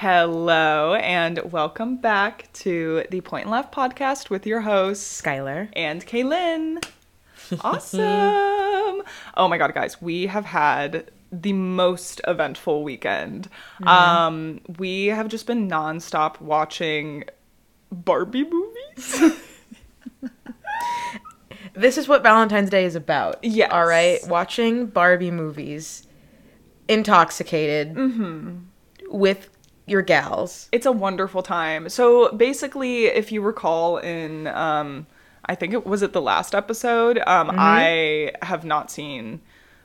Hello, and welcome back to the Point and Left podcast with your hosts, Skyler. and Kaylynne. Awesome. oh my God, guys, we have had the most eventful weekend. Um, we have just been nonstop watching Barbie movies. This is what Valentine's Day is about. Yes. All right. Watching Barbie movies, intoxicated with your gals. it's a wonderful time. So basically, if you recall in um I think it was it the last episode, um I have not seen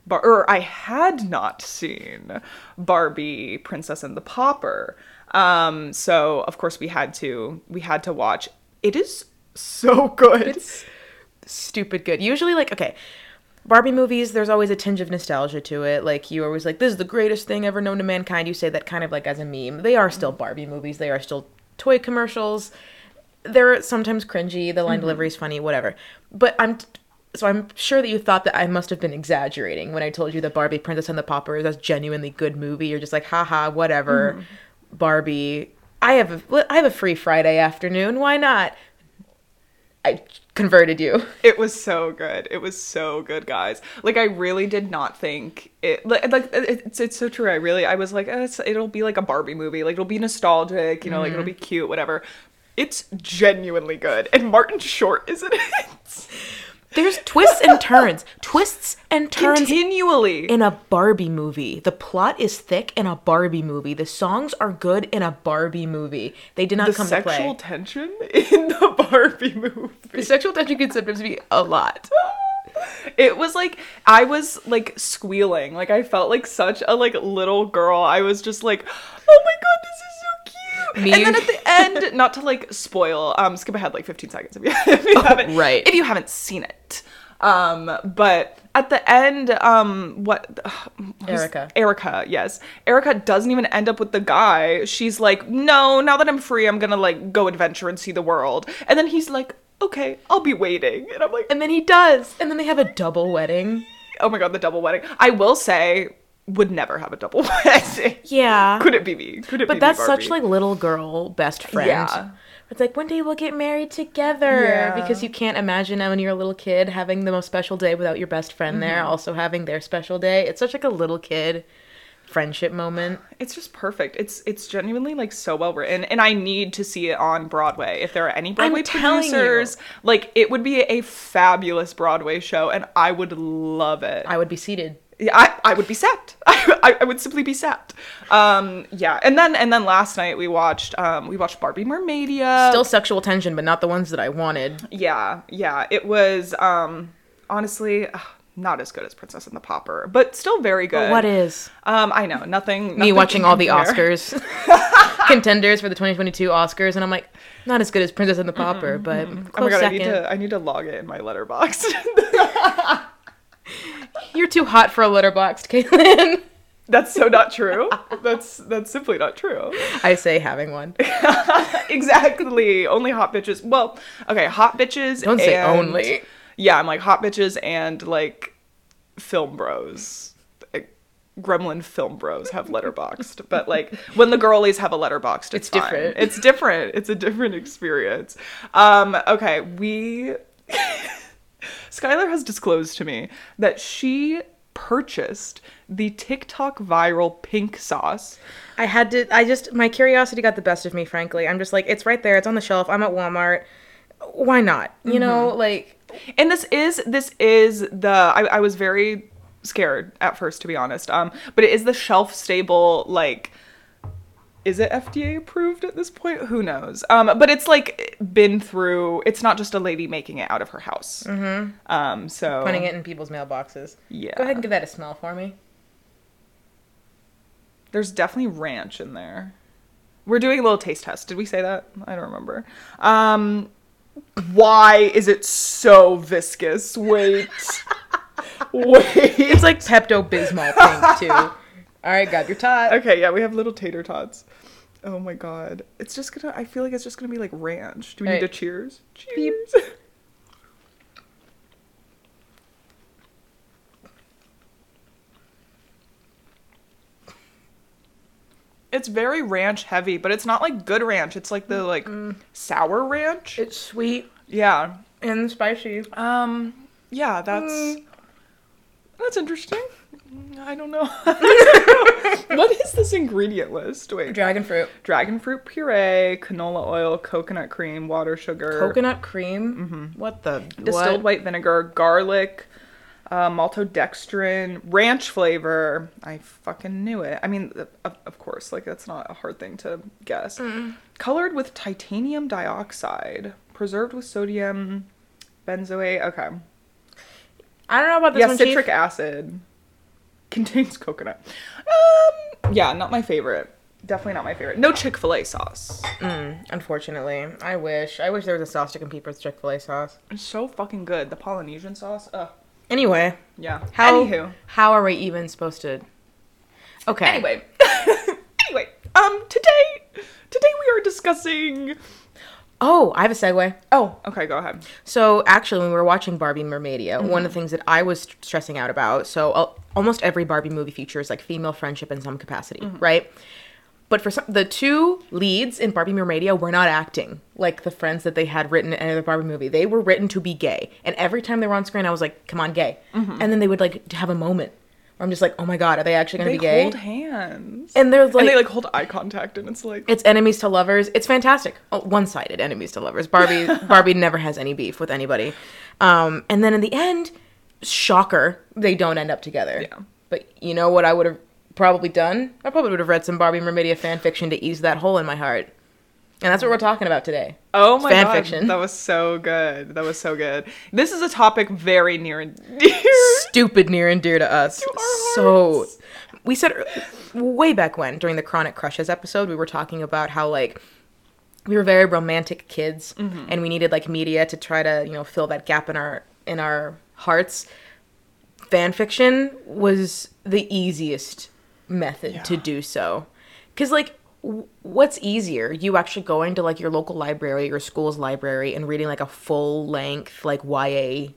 Bar- or I had not seen Barbie Princess and the Pauper. Um so of course we had to we had to watch. It is so good. It's stupid good. Usually, like, okay, Barbie movies, there's always a tinge of nostalgia to it. Like, you always like, this is the greatest thing ever known to mankind. You say that kind of like as a meme. They are still Barbie movies, they are still toy commercials. They're sometimes cringy, the line mm-hmm. delivery is funny, whatever. But I'm. So I'm sure that you thought that I must have been exaggerating when I told you that Barbie Princess and the Pauper is a genuinely good movie. You're just like, haha, whatever. Mm-hmm. Barbie. I have a I have a free Friday afternoon. Why not? I converted you. It was so good. It was so good, guys. Like I really did not think it. Like, like it's it's so true. I really I was like, oh, it's, it'll be like a Barbie movie. Like it'll be nostalgic. You know, like it'll be mm-hmm. cute, whatever. It's genuinely good, and Martin Short is in it There's twists and turns, twists and turns continually. in a Barbie movie. The plot is thick in a Barbie movie. The songs are good in a Barbie movie. They did not the come to play. Sexual tension in the Barbie movie. The sexual tension can sometimes be a lot. it was like I was like squealing. Like I felt like such a like little girl. I was just like, "Oh my god, Me- And then at the end, not to like spoil, um skip ahead like 15 seconds if you, if you haven't right. if you haven't seen it. Um but at the end um what Erica. Erica, yes. Erica doesn't even end up with the guy. She's like, "No, now that I'm free, I'm going to like go adventure and see the world." And then he's like, "Okay, I'll be waiting." And I'm like, And then he does. And then they have a double wedding. Oh my god, the double wedding. I will say, would never have a double wedding. Yeah. Could it be me? Could it be but that's me, such like little girl best friend. Yeah. It's like one day we'll get married together Yeah. because you can't imagine when you're a little kid having the most special day without your best friend there Mm-hmm. also having their special day. It's such like a little kid friendship moment. It's just perfect. It's it's genuinely like so well written, and I need to see it on Broadway. If there are any Broadway you. producers, like it would be a fabulous Broadway show, and I would love it. I would be seated. Yeah, I, I would be set. I, I would simply be set. Um, yeah, and then and then last night we watched um we watched Barbie Mermaidia. Still sexual tension, but not the ones that I wanted. Yeah, yeah. It was um honestly ugh, not as good as Princess and the Pauper, but still very good. What is? Um, I know nothing. Me watching all the. Oscars. contenders for the 2022 Oscars, and I'm like, not as good as Princess and the Pauper, but Oh my god, I need to I need to log it in my Letterboxd. You're too hot for a Letterboxd, Caitlin. that's so not true. That's that's simply not true. I say having one. exactly. Only hot bitches. Well, okay, hot bitches. Don't say and- only. Yeah, I'm like hot bitches and like film bros. Like, Gremlin film bros have Letterboxd, but like when the girlies have a Letterboxd, it's, It's different. It's different. It's a different experience. Um, okay, we Skyler has disclosed to me that she purchased the TikTok viral pink sauce. I had to. I just my curiosity got the best of me. Frankly, I'm just like, it's right there. It's on the shelf. I'm at Walmart. Why not? You know, like And this is this is the I, I was very scared at first to be honest. Um but it is the shelf stable like is it FDA approved at this point? Who knows? Um, but it's like been through. It's not just a lady making it out of her house. Mm-hmm. Um, so putting it in people's mailboxes. Yeah. Go ahead and give that a smell for me. There's definitely ranch in there. We're doing a little taste test. Did we say that? I don't remember. Um, why is it so viscous? Wait, wait. It's like Pepto Bismol pink too. All right, got your tot. Okay, yeah, we have little tater tots. Oh my god. It's just gonna I feel like it's just gonna be like ranch. Do we need Hey. to cheers? Cheers. It's very ranch heavy, but it's not like good ranch. It's like the like sour ranch. It's sweet yeah. and spicy. Um. Yeah. That's that's interesting. I don't know. what is this ingredient list? Wait. Dragon fruit. Dragon fruit puree, canola oil, coconut cream, water, sugar, Coconut cream. What the distilled what? white vinegar, garlic, uh, maltodextrin, ranch flavor. I fucking knew it. I mean, of, of course, like that's not a hard thing to guess. Colored with titanium dioxide, preserved with sodium benzoate. Okay. I don't know about this yeah, one. citric Chief. acid contains coconut. Um, yeah, not my favorite. Definitely not my favorite. No Chick Fil A sauce. Unfortunately, I wish. I wish there was a sauce to compete with Chick Fil A sauce. It's so fucking good. The Polynesian sauce. Ugh. Anyway, Yeah. how Anywho. how are we even supposed to? Okay. Anyway. anyway. Um. Today. Today we are discussing. Oh, I have a segue. Oh. Okay. Go ahead. So actually, when we were watching Barbie Mermaidia, one Mm-hmm. of the things that I was stressing out about. So uh, almost every Barbie movie features like female friendship in some capacity, Mm-hmm. right? But for some, the two leads in Barbie Mermaidia were not acting like the friends that they had written in any other Barbie movie. They were written to be gay, and every time they were on screen, I was like, "Come on, gay!" Mm-hmm. And then they would like have a moment I'm just like, "Oh my god, are they actually going They to be gay?" hold hands. and they're like, and they like hold eye contact, and it's like. it's enemies to lovers. It's fantastic. Oh, one-sided enemies to lovers. Barbie Barbie never has any beef with anybody. Um, and then in the end, shocker, they don't end up together. Yeah. But you know what I would have probably done? I probably would have read some Barbie Mermaidia fan fiction to ease that hole in my heart. And that's what we're talking about today. Oh my fan god, fiction. that was so good. That was so good. This is a topic very near and dear. Stupid near and dear to us. so we said way back when during the Chronic Crushes episode, we were talking about how like we were very romantic kids Mm-hmm. and we needed like media to try to, you know, fill that gap in our in our hearts. Fan fiction was the easiest method to do so. Cuz like w- what's easier? You actually going to like your local library, your school's library and reading like a full length like YA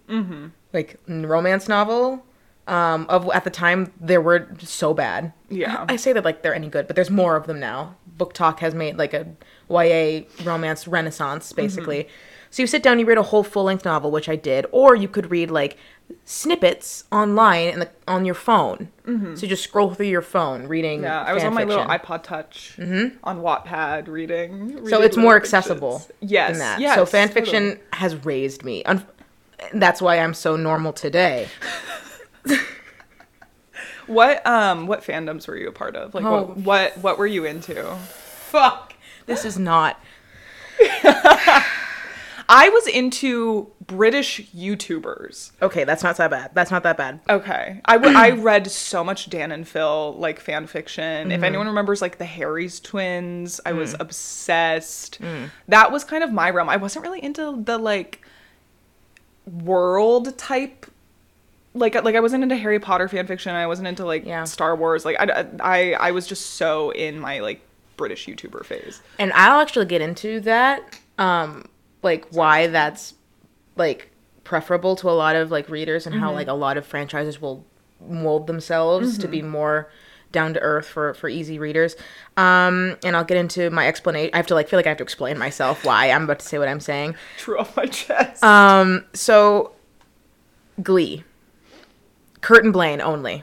like romance novel um of at the time there were so bad Yeah. i say that like they're any good but there's more of them now BookTok has made like a ya romance renaissance mm-hmm. basically so you sit down you read a whole full-length novel which i did or you could read like snippets online and on your phone mm-hmm. so you just scroll through your phone reading Yeah, I was on my little iPod Touch mm-hmm. on Wattpad reading. so it's more accessible. Yes, than that yes. so fan totally. fiction has raised me Un- that's why i'm so normal today What um what fandoms were you a part of? Like Oh. what what what were you into? fuck this is not I was into British YouTubers. Okay, that's not that bad. That's not that bad. Okay. I, w- I read so much Dan and Phil like fan fiction. Mm-hmm. If anyone remembers like the Harries twins, I Mm. was obsessed. That was kind of my realm. I wasn't really into the like world type like like I wasn't into Harry Potter fan fiction. I wasn't into like Yeah. Star Wars. Like I, I I was just so in my like British YouTuber phase. And I'll actually get into that. Um, like why that's like preferable to a lot of like readers and how like a lot of franchises will mold themselves to be more down to earth for for easy readers. Um, and I'll get into my explanation. I have to like feel like I have to explain myself why I'm about to say what I'm saying. True off my chest. Um, so Glee, Kurt and Blaine only.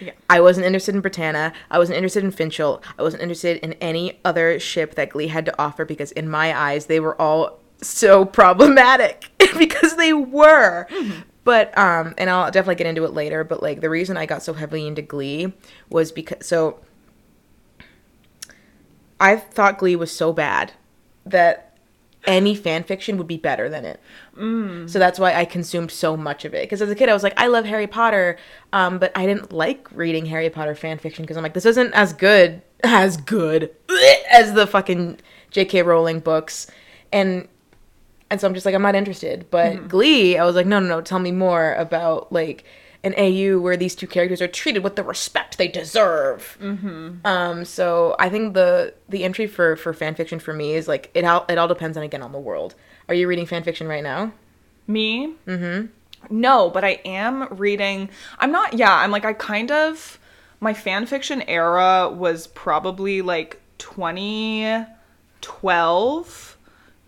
Yeah. I wasn't interested in Brittana. I wasn't interested in Finchel. I wasn't interested in any other ship that Glee had to offer because, in my eyes, they were all so problematic because they were. But um, and I'll definitely get into it later. But like the reason I got so heavily into Glee was because so I thought Glee was so bad that any fan fiction would be better than it. So that's why I consumed so much of it. Because as a kid, I was like, I love Harry Potter, um, but I didn't like reading Harry Potter fan fiction because I'm like, this isn't as good as good as the fucking J.K. Rowling books, and and so I'm just like, I'm not interested. But Glee, I was like, no, no, no, tell me more about like an AU where these two characters are treated with the respect they deserve. Um, so I think the the entry for for fan fiction for me is like it all it all depends on again on the world. Are you reading fan fiction right now? Me? Mm-hmm. No, but I am reading. I'm not. Yeah, I'm like I kind of. my fan fiction era was probably like 2012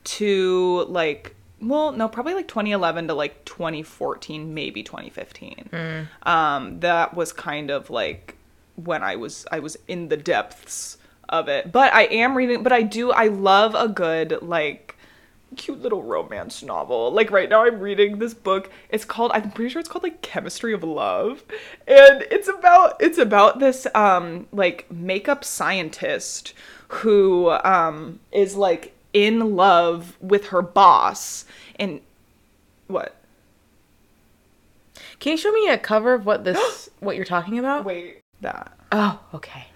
to like well no probably like 2011 to like 2014 maybe 2015 um that was kind of like when i was i was in the depths of it but i am reading but i do i love a good like cute little romance novel. Like right now I'm reading this book. It's called I'm pretty sure it's called like Chemistry of Love. And it's about it's about this um like makeup scientist who um is like in love with her boss and what? Can you show me a cover of what this what you're talking about? Wait, that. Oh, okay.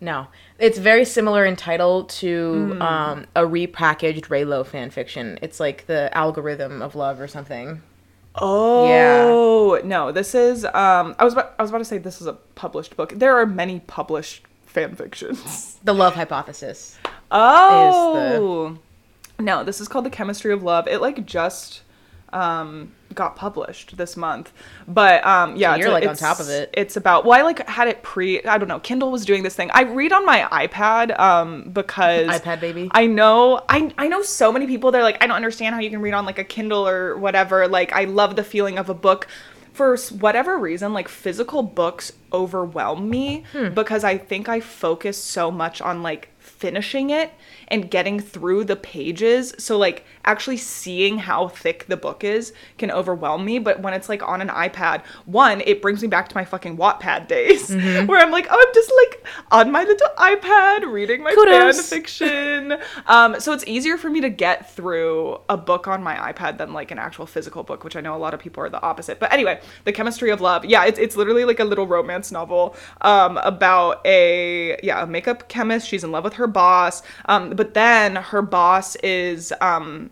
No, it's very similar in title to um, a repackaged Reylo fan fiction. It's like the algorithm of love or something. Oh yeah. no, this is um I was about, I was about to say this is a published book. There are many published fan fictions. The love hypothesis. Oh. No, this is called The Chemistry of Love. It like just um got published this month. But um yeah, So you're, it's- like, on top of it. It's about well, I like had it pre I don't know, Kindle was doing this thing. I read on my iPad um because iPad baby. I know I I know so many people they're like I don't understand how you can read on like a Kindle or whatever. Like I love the feeling of a book. For whatever reason, like physical books overwhelm me Hmm. because I think I focus so much on like finishing it and getting through the pages. So like actually seeing how thick the book is can overwhelm me. But when it's like on an iPad, one, it brings me back to my fucking Wattpad days Mm-hmm. where I'm like, oh, I'm just like on my little iPad reading my Kudos. fan fiction. Um, so it's easier for me to get through a book on my iPad than like an actual physical book, which I know a lot of people are the opposite. But anyway, The Chemistry of Love. Yeah, it's, it's literally like a little romance novel um, about a yeah a makeup chemist. She's in love with her boss, um, but then her boss is um,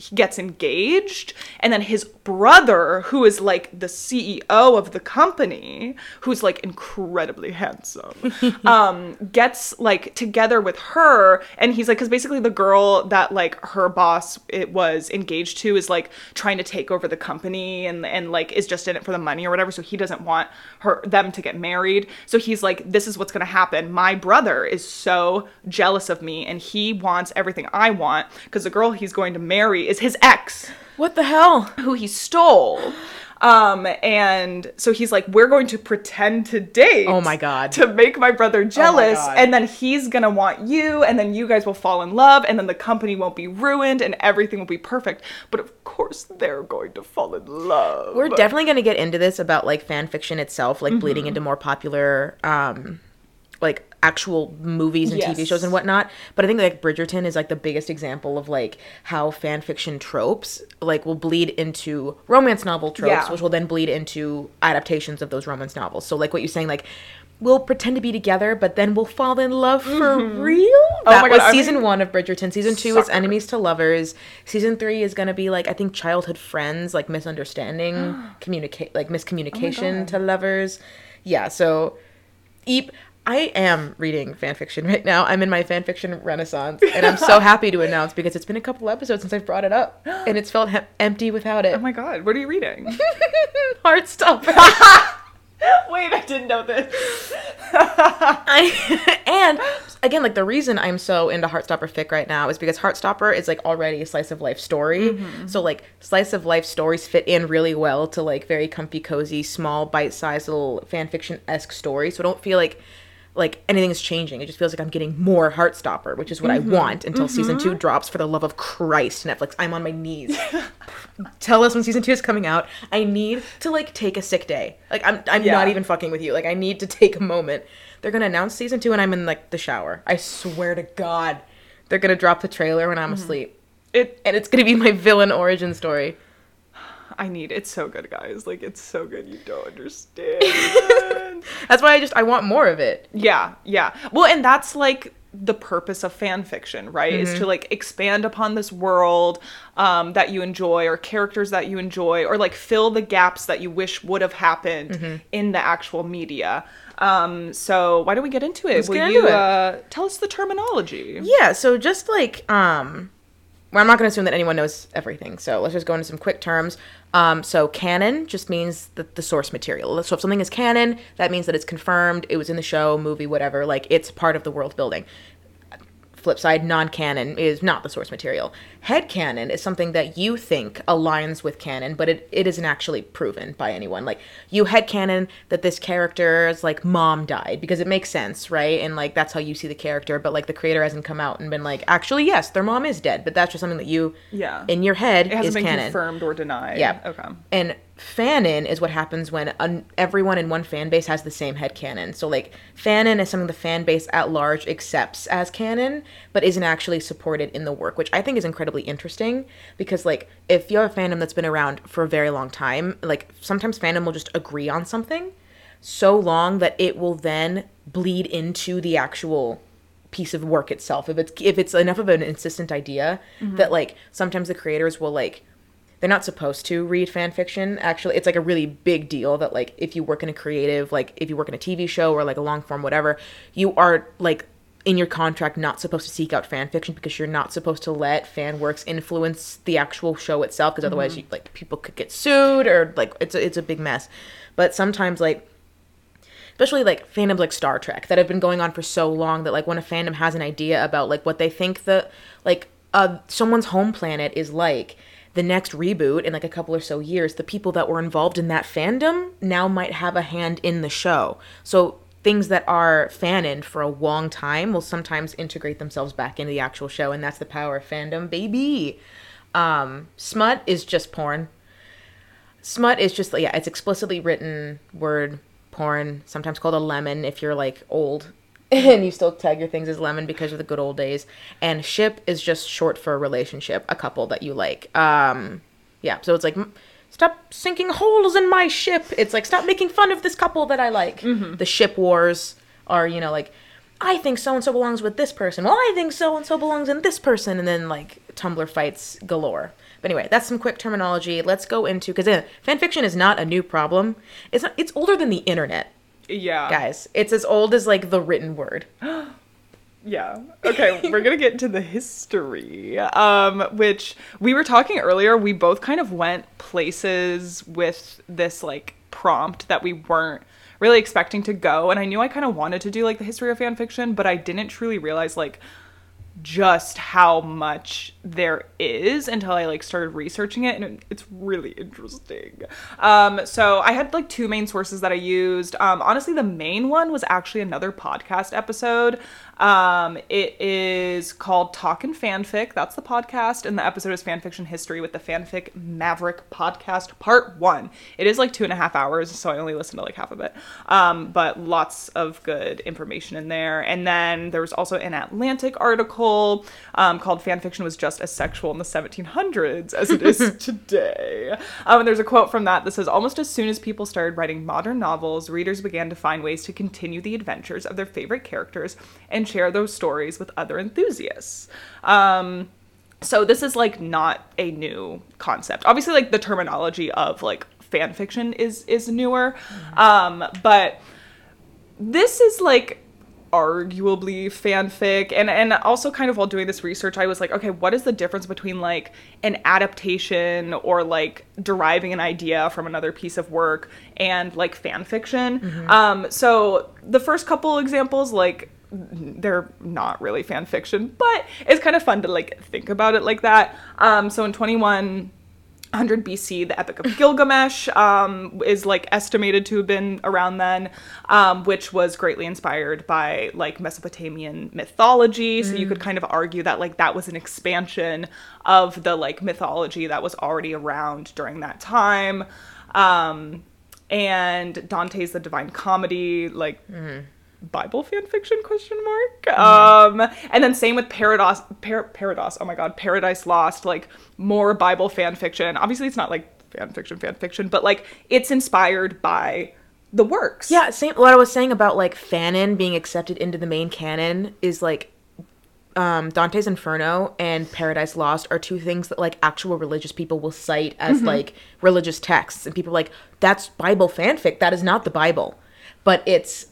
he gets engaged and then his brother who is like the CEO of the company who's like incredibly handsome um gets like together with her and he's like cuz basically the girl that like her boss it was engaged to is like trying to take over the company and and like is just in it for the money or whatever so he doesn't want her them to get married. So he's like this is what's going to happen. My brother is so jealous of me and he wants everything I want because the girl he's going to marry is his ex What the hell? who he stole. Um, and so he's like, we're going to pretend to date. Oh my God. To make my brother jealous, God. and then he's gonna want you, and then you guys will fall in love, and then the company won't be ruined, and everything will be perfect. But of course, they're going to fall in love. We're definitely going to get into this about like fan fiction itself, like Mm-hmm. bleeding into more popular, um, like actual movies and TV shows and whatnot. But I think like Bridgerton is like the biggest example of like how fan fiction tropes like will bleed into romance novel tropes, Yeah. which will then bleed into adaptations of those romance novels. So like what you're saying, like we'll pretend to be together, but then we'll fall in love for mm-hmm. real. Oh that my was God, season we- one of Bridgerton. Season two is enemies to lovers. Season three is gonna be like I think childhood friends, like misunderstanding, communicate like miscommunication oh God. to lovers. Yeah, so Eep I am reading fan fiction right now. I'm in my fan fiction renaissance, and I'm so happy to announce because it's been a couple episodes since I've brought it up, and it's felt he- empty without it. Oh my god, what are you reading? Heartstopper. Wait, I didn't know this. I, and again, like the reason I'm so into Heartstopper fic right now is because Heartstopper is like already a slice of life story. Mm-hmm. So like slice of life stories fit in really well to like very comfy, cozy, small, bite-sized little fan fiction esque stories. So don't feel like like anything is changing. It just feels like I'm getting more Heartstopper, which is what I mm-hmm. want until mm-hmm. season two drops. For the love of Christ, Netflix, I'm on my knees. Tell us when season two is coming out. I need to like take a sick day. Like I'm I'm Yeah. not even fucking with you. Like I need to take a moment. They're gonna announce season two and I'm in like the shower. I swear to God. They're gonna drop the trailer when I'm mm-hmm. asleep. It And it's gonna be my villain origin story. I need it's so good, guys. Like it's so good you don't understand. That's why I just I want more of it. Yeah, yeah. Well, and that's like the purpose of fan fiction, right? Is Mm-hmm. to like expand upon this world um, that you enjoy, or characters that you enjoy, or like fill the gaps that you wish would have happened Mm-hmm. in the actual media. Um, so why don't we get into it? Let's Will get you into it. Uh, tell us the terminology? Yeah, so just like um well, I'm not going to assume that anyone knows everything. So let's just go into some quick terms. Um, so canon just means the, the source material. So if something is canon, that means that it's confirmed. It was in the show, movie, whatever. Like it's part of the world building flip side, non-canon is not the source material. Head canon is something that you think aligns with canon, but it, it isn't actually proven by anyone. Like you head canon that this character's like mom died because it makes sense, right? And like that's how you see the character, but like the creator hasn't come out and been like, actually, yes, their mom is dead, but that's just something that you Yeah. in your head It hasn't is been canon. confirmed or denied. Yeah. Okay. And fanon is what happens when un- everyone in one fan base has the same head canon. So like fanon is something the fan base at large accepts as canon, but isn't actually supported in the work, which I think is incredibly interesting because like if you have a fandom that's been around for a very long time, like sometimes fandom will just agree on something so long that it will then bleed into the actual piece of work itself if it's if it's enough of an insistent idea mm-hmm. that like sometimes the creators will like they're not supposed to read fan fiction. Actually it's like a really big deal that like if you work in a creative like if you work in a tv show or like a long form whatever you are like in your contract not supposed to seek out fan fiction because you're not supposed to let fan works influence the actual show itself because otherwise you, like people could get sued or like it's a, it's a big mess. But sometimes like especially like fandoms like Star Trek that have been going on for so long that like when a fandom has an idea about like what they think the like uh someone's home planet is like the next reboot in like a couple or so years the people that were involved in that fandom now might have a hand in the show. So things that are fanon for a long time will sometimes integrate themselves back into the actual show and that's the power of fandom baby. Um smut is just porn. Smut is just yeah it's explicitly written word porn sometimes called a lemon if you're like old and you still tag your things as lemon because of the good old days. And ship is just short for a relationship a couple that you like. Um yeah so it's like m- stop sinking holes in my ship. It's like stop making fun of this couple that i like. The ship wars are you know like i think so and so belongs with this person. Well i think so and so belongs in this person. And then like tumblr fights galore. But anyway, that's some quick terminology. Let's go into because uh, fan fiction is not a new problem. It's not, it's older than the internet, Yeah. guys. It's as old as like the written word. Yeah. Okay, we're gonna get into the history. Um, which we were talking earlier, we both kind of went places with this like prompt that we weren't really expecting to go. And I knew I kind of wanted to do like the history of fan fiction, but I didn't truly realize like just how much there is until I like started researching it and it's really interesting. Um so I had like two main sources that I used. Um honestly the main one was actually another podcast episode. Um it is called Talkin' Fanfic. That's the podcast and the episode is fanfiction history with the Fanfic Maverick podcast part 1. It is like two and a half hours so I only listened to like half of it. Um but lots of good information in there. And then there was also an Atlantic article um, called Fanfiction Was Just as Sexual in the 1700s as it is today. Um, and there's a quote from that that says Almost as soon as people started writing modern novels, readers began to find ways to continue the adventures of their favorite characters and share those stories with other enthusiasts. Um, so this is like not a new concept. Obviously, like the terminology of like fan fiction is is newer, um, but this is like arguably fanfic. And and also kind of while doing this research I was like okay what is the difference between like an adaptation or like deriving an idea from another piece of work and like fan fiction um so the first couple examples like they're not really fan fiction but it's kind of fun to like think about it like that. Um so in 21 100 BC, the Epic of Gilgamesh um, is like estimated to have been around then, um, which was greatly inspired by like Mesopotamian mythology. So you could kind of argue that like that was an expansion of the like mythology that was already around during that time. Um, and Dante's The Divine Comedy, like Bible fan fiction question mark? Um and then same with Paradox Par- Paradox oh my god Paradise Lost like more Bible fan fiction obviously it's not like fan fiction fan fiction but like it's inspired by the works. Yeah, same. What I was saying about like fanon being accepted into the main canon is like um, Dante's Inferno and Paradise Lost are two things that like actual religious people will cite as like religious texts, and people are like that's Bible fanfic. That is not the Bible, but it's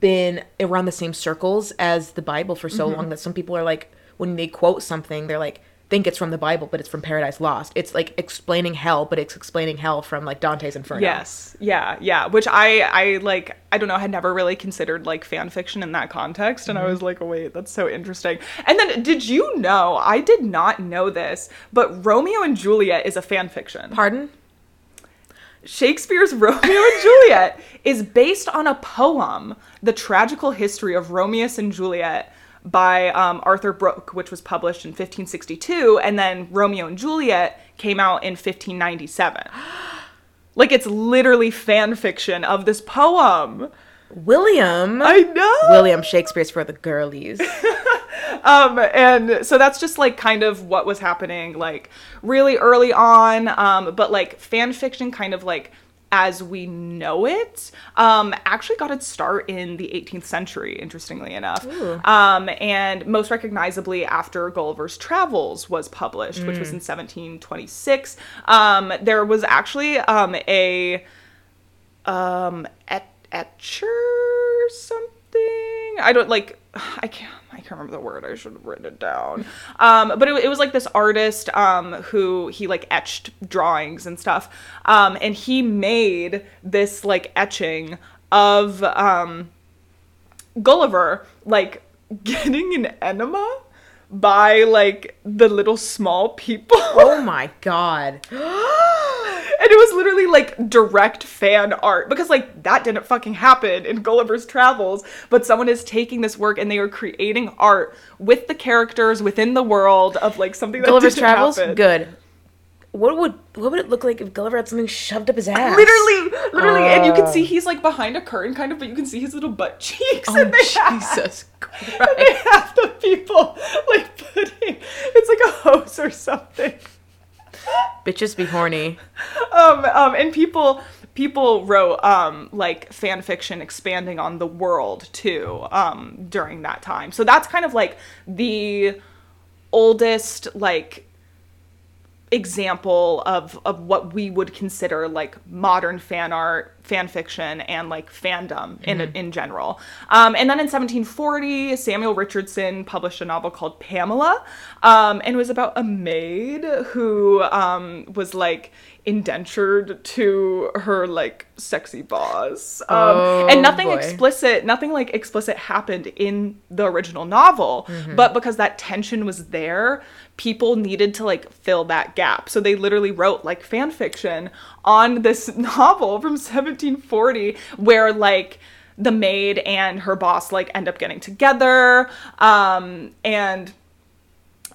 been around the same circles as the Bible for so mm-hmm. long that some people are like when they quote something, they're like think it's from the Bible, but it's from Paradise Lost. It's like explaining hell, but it's explaining hell from like Dante's Inferno. Yes. Yeah. Yeah. Which I I like I don't know, I had never really considered like fan fiction in that context. And I was mm-hmm. like, oh wait, that's so interesting. And then did you know, I did not know this, but Romeo and Juliet is a fan fiction. Pardon? Shakespeare's Romeo and Juliet is based on a poem, The Tragical History of Romeus and Juliet by um, Arthur Brooke, which was published in 1562, and then Romeo and Juliet came out in 1597. Like it's literally fan fiction of this poem. William. I know. William Shakespeare's for the girlies. um and so that's just like kind of what was happening like really early on um but like fan fiction kind of like as we know it um actually got its start in the 18th century interestingly enough um and most recognizably after Gulliver's Travels was published which was in 1726 um there was actually um a um et- etcher something? I don't like i can't i can't remember the word. I should have written it down. Um but it, it was like this artist um who he like etched drawings and stuff. Um and he made this like etching of um gulliver like getting an enema by like the little small people. Oh my god. And it was literally like direct fan art because like that didn't fucking happen in Gulliver's Travels, but someone is taking this work and they are creating art with the characters within the world of like something that Gulliver's didn't Travels? happen. Good. What would what would it look like if Gulliver had something shoved up his ass? Literally, literally, and you can Uh. see he's like behind a curtain, kind of, but you can see his little butt cheeks. Oh, and they have- Jesus and Christ. they have the people like putting it's like a hose or something. Bitches be horny. um, um, and people people wrote um, like fan fiction expanding on the world too um, during that time. So that's kind of like the oldest like example of of what we would consider like modern fan art fan fiction and like fandom in in general. Um, and then in 1740 samuel richardson published a novel called pamela um, and it was about a maid who um, was like indentured to her like sexy boss. Um, Oh, and nothing boy. explicit nothing like explicit happened in the original novel but because that tension was there people needed to like fill that gap so they literally wrote like fan fiction on this novel from 1740 where like the maid and her boss like end up getting together um and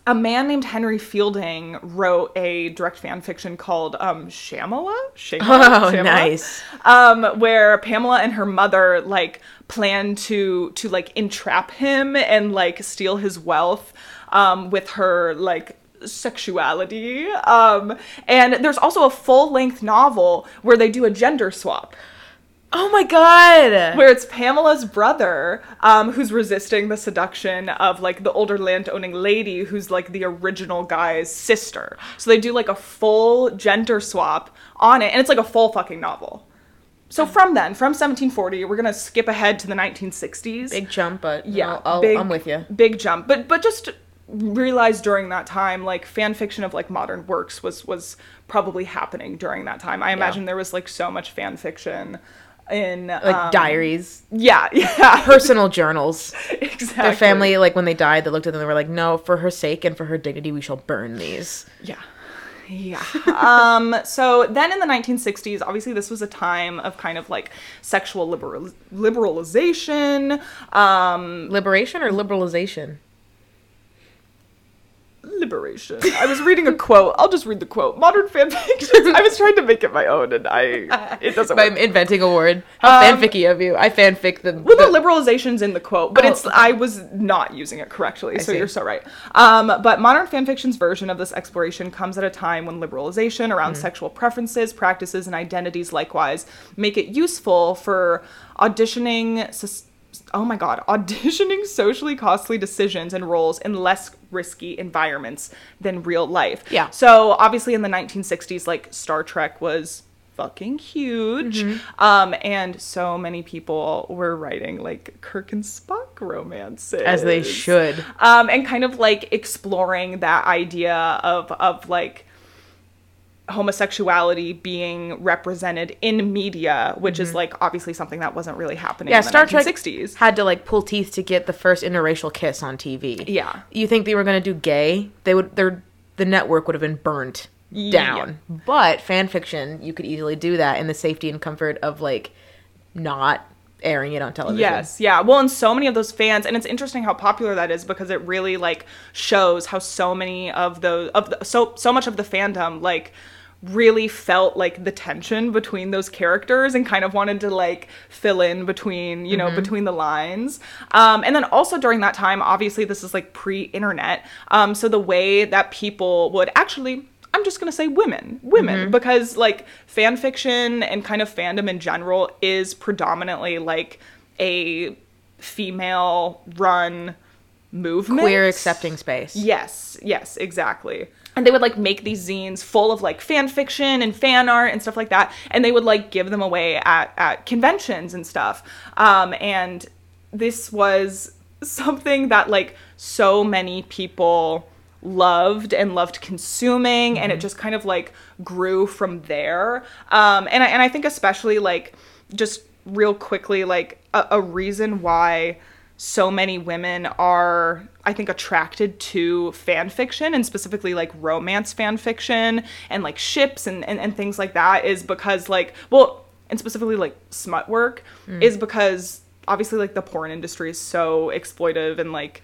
a man named Henry Fielding wrote a direct fan fiction called um, Shamela. Shamela? Oh, Shamela? nice. Um, where Pamela and her mother like plan to to like entrap him and like steal his wealth um, with her like sexuality. Um, and there's also a full length novel where they do a gender swap Oh my god. where it's Pamela's brother um, who's resisting the seduction of like the older landowning lady who's like the original guy's sister. So they do like a full gender swap on it, and it's like a full fucking novel. So from then, from 1740, we're gonna skip ahead to the 1960s. Big jump, but yeah, big- I'm with you. Big jump, but but just realize during that time, like fan fiction of like modern works was was probably happening during that time. I imagine there was like so much fan fiction in Like um, diaries, yeah, yeah, personal journals. exactly. Their family, like when they died, they looked at them and they were like, "No, for her sake and for her dignity, we shall burn these." Yeah. Yeah. um, so then in the 1960s, obviously this was a time of kind of like sexual liberal- liberalization. Um, Liberation or liberalization? Liberation. I was reading a quote. I'll just read the quote. Modern fan fiction. I was trying to make it my own and I it doesn't I'm inventing a word. How Um, fanficky of you. I fanfic the. Well, the- the liberalization's in the quote, but Oh, it's okay. I was not using it correctly, so see. you're so right. Um, but modern fanfiction's version of this exploration comes at a time when liberalization around Mm. sexual preferences, practices, and identities likewise make it useful for auditioning. sus- Oh my god, auditioning socially costly decisions and roles in less risky environments than real life. Yeah. So obviously in the 1960s, like Star Trek was fucking huge. Mm-hmm. Um, and so many people were writing like Kirk and Spock romances. As they should. Um, and kind of like exploring that idea of of like homosexuality being represented in media, which is like obviously something that wasn't really happening Mm-hmm. Yeah, in the Star Trek 1960s. had to like pull teeth to get the first interracial kiss on TV. Yeah. You think they were gonna do gay? They would. Their the network would have been burnt down. But fan fiction, you could easily do that in the safety and comfort of like not airing it on television. Yes, yeah. Well, and so many of those fans, and it's interesting how popular that is because it really like shows how so many of those of the, so so much of the fandom like really felt like the tension between those characters and kind of wanted to like fill in between you know between the lines. Um, and then also during that time obviously this is like pre-internet um, so the way that people would actually I'm just gonna say women, women, because like fan fiction and kind of fandom in general is predominantly like a female run movement. Queer accepting space. Yes, yes, exactly. And they would like make these zines full of like fan fiction and fan art and stuff like that, and they would like give them away at at conventions and stuff. Um, and this was something that like so many people loved and loved consuming and it just kind of like grew from there um and i and i think especially like just real quickly like a, a reason why so many women are i think attracted to fan fiction and specifically like romance fan fiction and like ships and and, and things like that is because like well and specifically like smut work hmm. is because obviously like the porn industry is so exploitive and like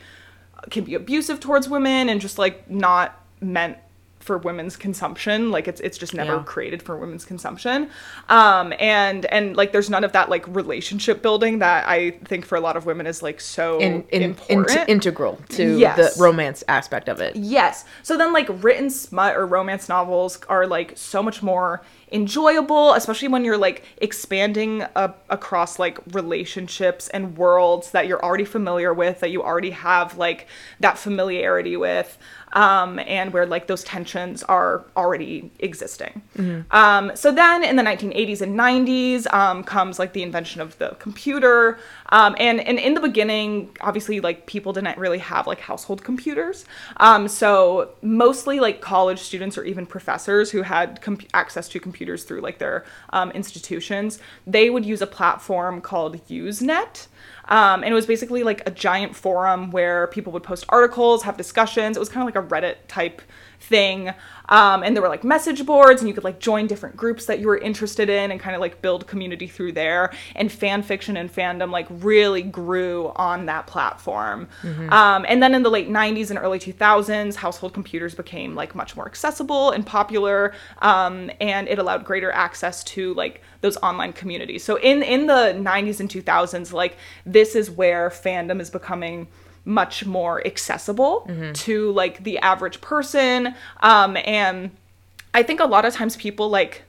can be abusive towards women and just like not meant for women's consumption like it's it's just never Yeah. created for women's consumption um and and like there's none of that like relationship building that i think for a lot of women is like so In, in, important int- integral to Yes. the romance aspect of it. Yes. So then, like, written smut or romance novels are, like, so much more enjoyable, especially when you're, like, expanding a- across, like, relationships and worlds that you're already familiar with, that you already have, like, that familiarity with, um, and where, like, those tensions are already existing. Um, so then in the 1980s and 90s um, comes, like, the invention of the computer. Um, and, and in the beginning, obviously, like, people didn't really have, like, household computers. Um, so mostly like college students or even professors who had com- access to computers through like their um, institutions, they would use a platform called Usenet. Um, and it was basically like a giant forum where people would post articles, have discussions. It was kind of like a Reddit type thing. Um, and there were like message boards, and you could like join different groups that you were interested in and kind of like build community through there. And fan fiction and fandom like really grew on that platform. Um, and then in the late 90s and early 2000s, household computers became like much more accessible and popular. Um, and it allowed greater access to like those online communities. So in in the 90s and 2000s, like this is where fandom is becoming much more accessible to like the average person um and i think a lot of times people like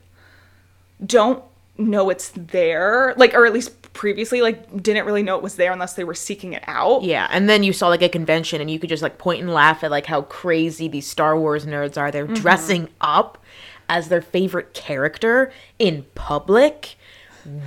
don't know it's there like or at least previously like didn't really know it was there unless they were seeking it out Yeah, and then you saw like a convention and you could just like point and laugh at like how crazy these Star Wars nerds are. They're Mm-hmm. dressing up as their favorite character in public.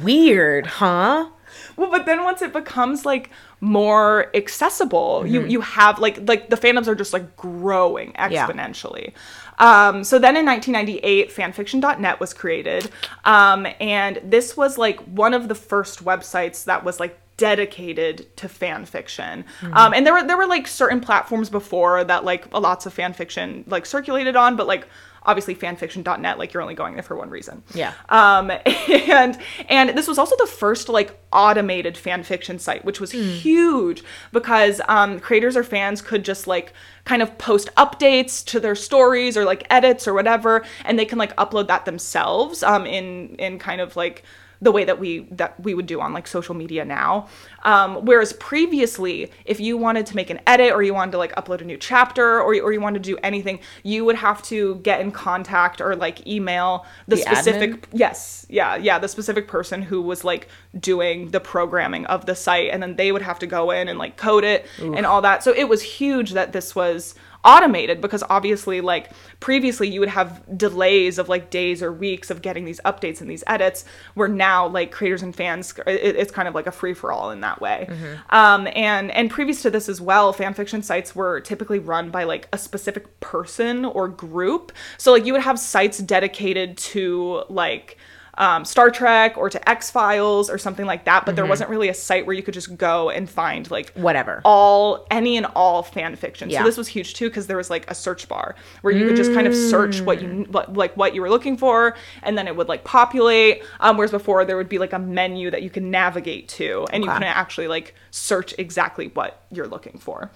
Weird, huh? Well, but then once it becomes like more accessible, you you have like like the fandoms are just like growing Yeah. exponentially. Um, so then in 1998, fanfiction.net was created, um, and this was like one of the first websites that was like dedicated to fan fiction. Um, and there were there were like certain platforms before that like lots of fan fiction like circulated on, but like obviously fanfiction.net like you're only going there for one reason. Yeah. Um, and and this was also the first like automated fanfiction site, which was huge because um, creators or fans could just like kind of post updates to their stories or like edits or whatever, and they can like upload that themselves um, in in kind of like the way that we that we would do on like social media now. Um, whereas previously, if you wanted to make an edit or you wanted to like upload a new chapter or, or you wanted to do anything, you would have to get in contact or like email the, The specific admin? yes yeah yeah the specific person who was like doing the programming of the site and then they would have to go in and like code it and all that so it was huge that this was automated because obviously like previously you would have delays of like days or weeks of getting these updates and these edits where now like creators and fans it, it's kind of like a free for all in that way. Um and and previous to this as well fan fiction sites were typically run by like a specific person or group. So like you would have sites dedicated to like um, Star Trek or to X Files or something like that, but there wasn't really a site where you could just go and find like Whatever. all any and all fan fiction. Yeah. So this was huge too because there was like a search bar where you could just kind of search what you what, like what you were looking for, and then it would like populate. Um, whereas before there would be like a menu that you could navigate to, and you Okay. couldn't actually like search exactly what you're looking for.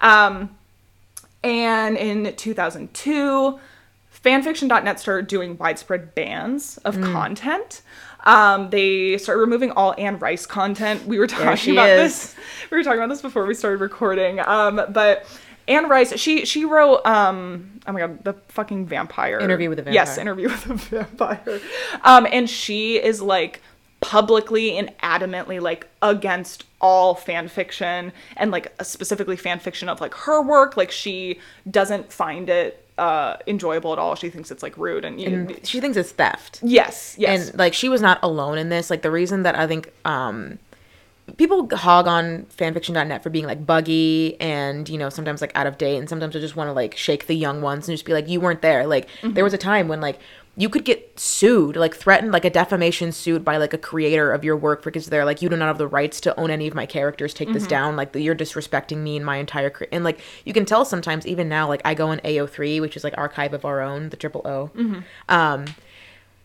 Um, and in 2002, fanfiction.net started doing widespread bans of Mm. content. Um, they started removing all Anne Rice content. We were talking about is. this. We were talking about this before we started recording. Um, but Anne Rice, she she wrote um oh my god, the fucking vampire Interview with a vampire. Yes, interview with a vampire. Um, and she is like publicly and adamantly like against all fan fiction and like specifically fan fiction of like her work like she doesn't find it uh enjoyable at all she thinks it's like rude and, you And she thinks it's theft. yes yes And like she was not alone in this. Like the reason that I think um people hog on fanfiction.net for being like buggy and you know sometimes like out of date and sometimes I just want to like shake the young ones and just be like you weren't there. Like mm-hmm. there was a time when like you could get sued, like threatened, like a defamation suit by like a creator of your work because they're like, you do not have the rights to own any of my characters. Take this mm-hmm. down. Like you're disrespecting me and my entire cre-. and like you can tell sometimes even now. Like I go on AO3, which is like archive of our own, the triple O. Mm-hmm. Um,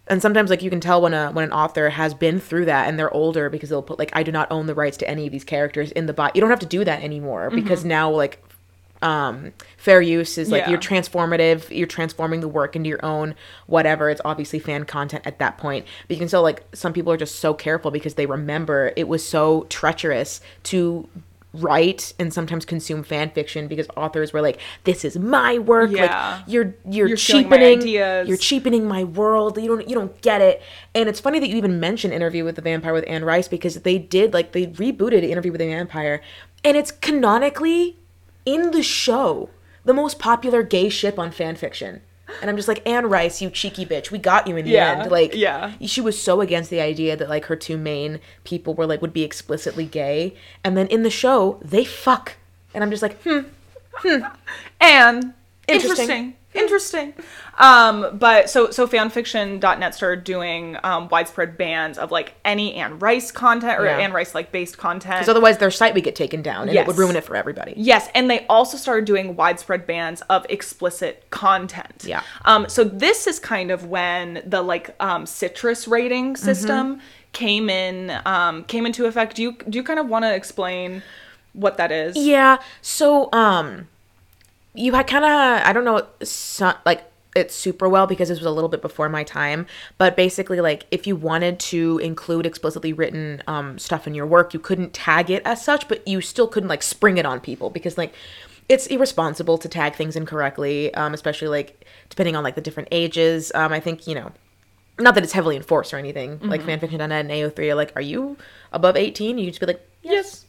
and sometimes like you can tell when a when an author has been through that and they're older because they'll put like I do not own the rights to any of these characters in the bot. You don't have to do that anymore because now like um fair use is like Yeah. you're transformative you're transforming the work into your own whatever it's obviously fan content at that point but you can still like some people are just so careful because they remember it was so treacherous to write and sometimes consume fan fiction because authors were like this is my work Yeah. like you're you're, You're cheapening you're cheapening my world you don't you don't get it. And it's funny that you even mentioned interview with the vampire with anne rice because they did like they rebooted interview with the vampire and it's canonically in the show the most popular gay ship on fan fiction and i'm just like anne rice you cheeky bitch we got you in the Yeah, end like yeah. she was so against the idea that like her two main people were like would be explicitly gay. And then in the show they fuck. And i'm just like hmm. And Interesting. interesting interesting um but so so fanfiction.net started doing um widespread bans of like any anne rice content or Yeah. anne rice like based content because otherwise their site would get taken down and it would ruin it for everybody Yes, and they also started doing widespread bans of explicit content. Yeah. Um, so this is kind of when the like um, citrus rating system came in um, came into effect. Do you do you kind of want to explain what that is? Yeah. So, um, you had kind of I don't know so, like it super well because this was a little bit before my time, but basically like if you wanted to include explicitly written um stuff in your work, you couldn't tag it as such, but you still couldn't like spring it on people because like it's irresponsible to tag things incorrectly, um, especially like depending on like the different ages. Um, I think you know not that it's heavily enforced or anything. Like fanfiction.net and AO3 are like, are you above 18? You just be like, Yes.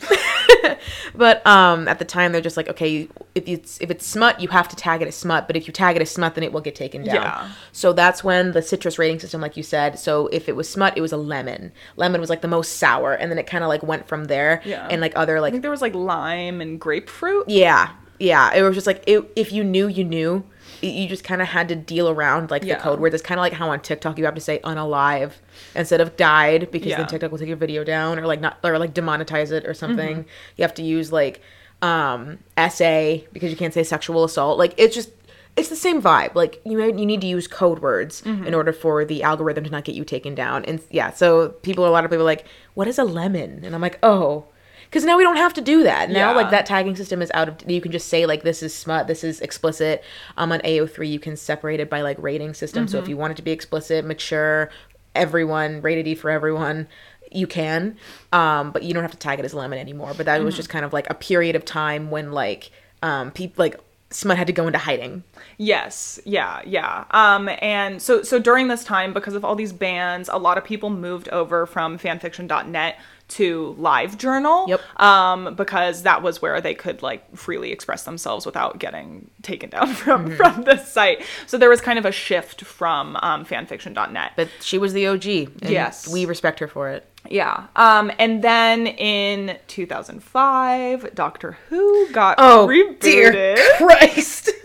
but um, at the time they're just like, okay, if it's if it's smut, you have to tag it as smut. But if you tag it as smut, then it will get taken down. Yeah. So that's when the citrus rating system, like you said. So if it was smut, it was a lemon. Lemon was like the most sour, and then it kind of like went from there. Yeah. And like other I like think there was like lime and grapefruit. yeah, yeah. It was just like it, if you knew, you knew. You just kind of had to deal around like Yeah. the code words. It's kind of like how on TikTok you have to say unalive instead of died because Yeah. then TikTok will take your video down or like not or like demonetize it or something. Mm-hmm. You have to use like um essay because you can't say sexual assault. Like it's just it's the same vibe. Like you you need to use code words Mm-hmm. in order for the algorithm to not get you taken down. And yeah, so people a lot of people are like, "What is a lemon?" And I'm like, "Oh, because now we don't have to do that. Now, Yeah. like that tagging system is out of. You can just say like this is smut, this is explicit. Um, on AO3, you can separate it by like rating system. So if Mm-hmm. you want it to be explicit, mature, everyone, rated E for everyone, you can. Um, but you don't have to tag it as lemon anymore. But that Mm-hmm. was just kind of like a period of time when like um people like Smut had to go into hiding. Yes, yeah, yeah. Um, and so so during this time, because of all these bans, a lot of people moved over from fanfiction.net to LiveJournal. Yep. Um, because that was where they could like freely express themselves without getting taken down from from the site. So there was kind of a shift from um, fanfiction.net. But she was the OG. and Yes. We respect her for it. Yeah. Um, and then in 2005, Doctor Who got Oh, rebooted. dear Christ.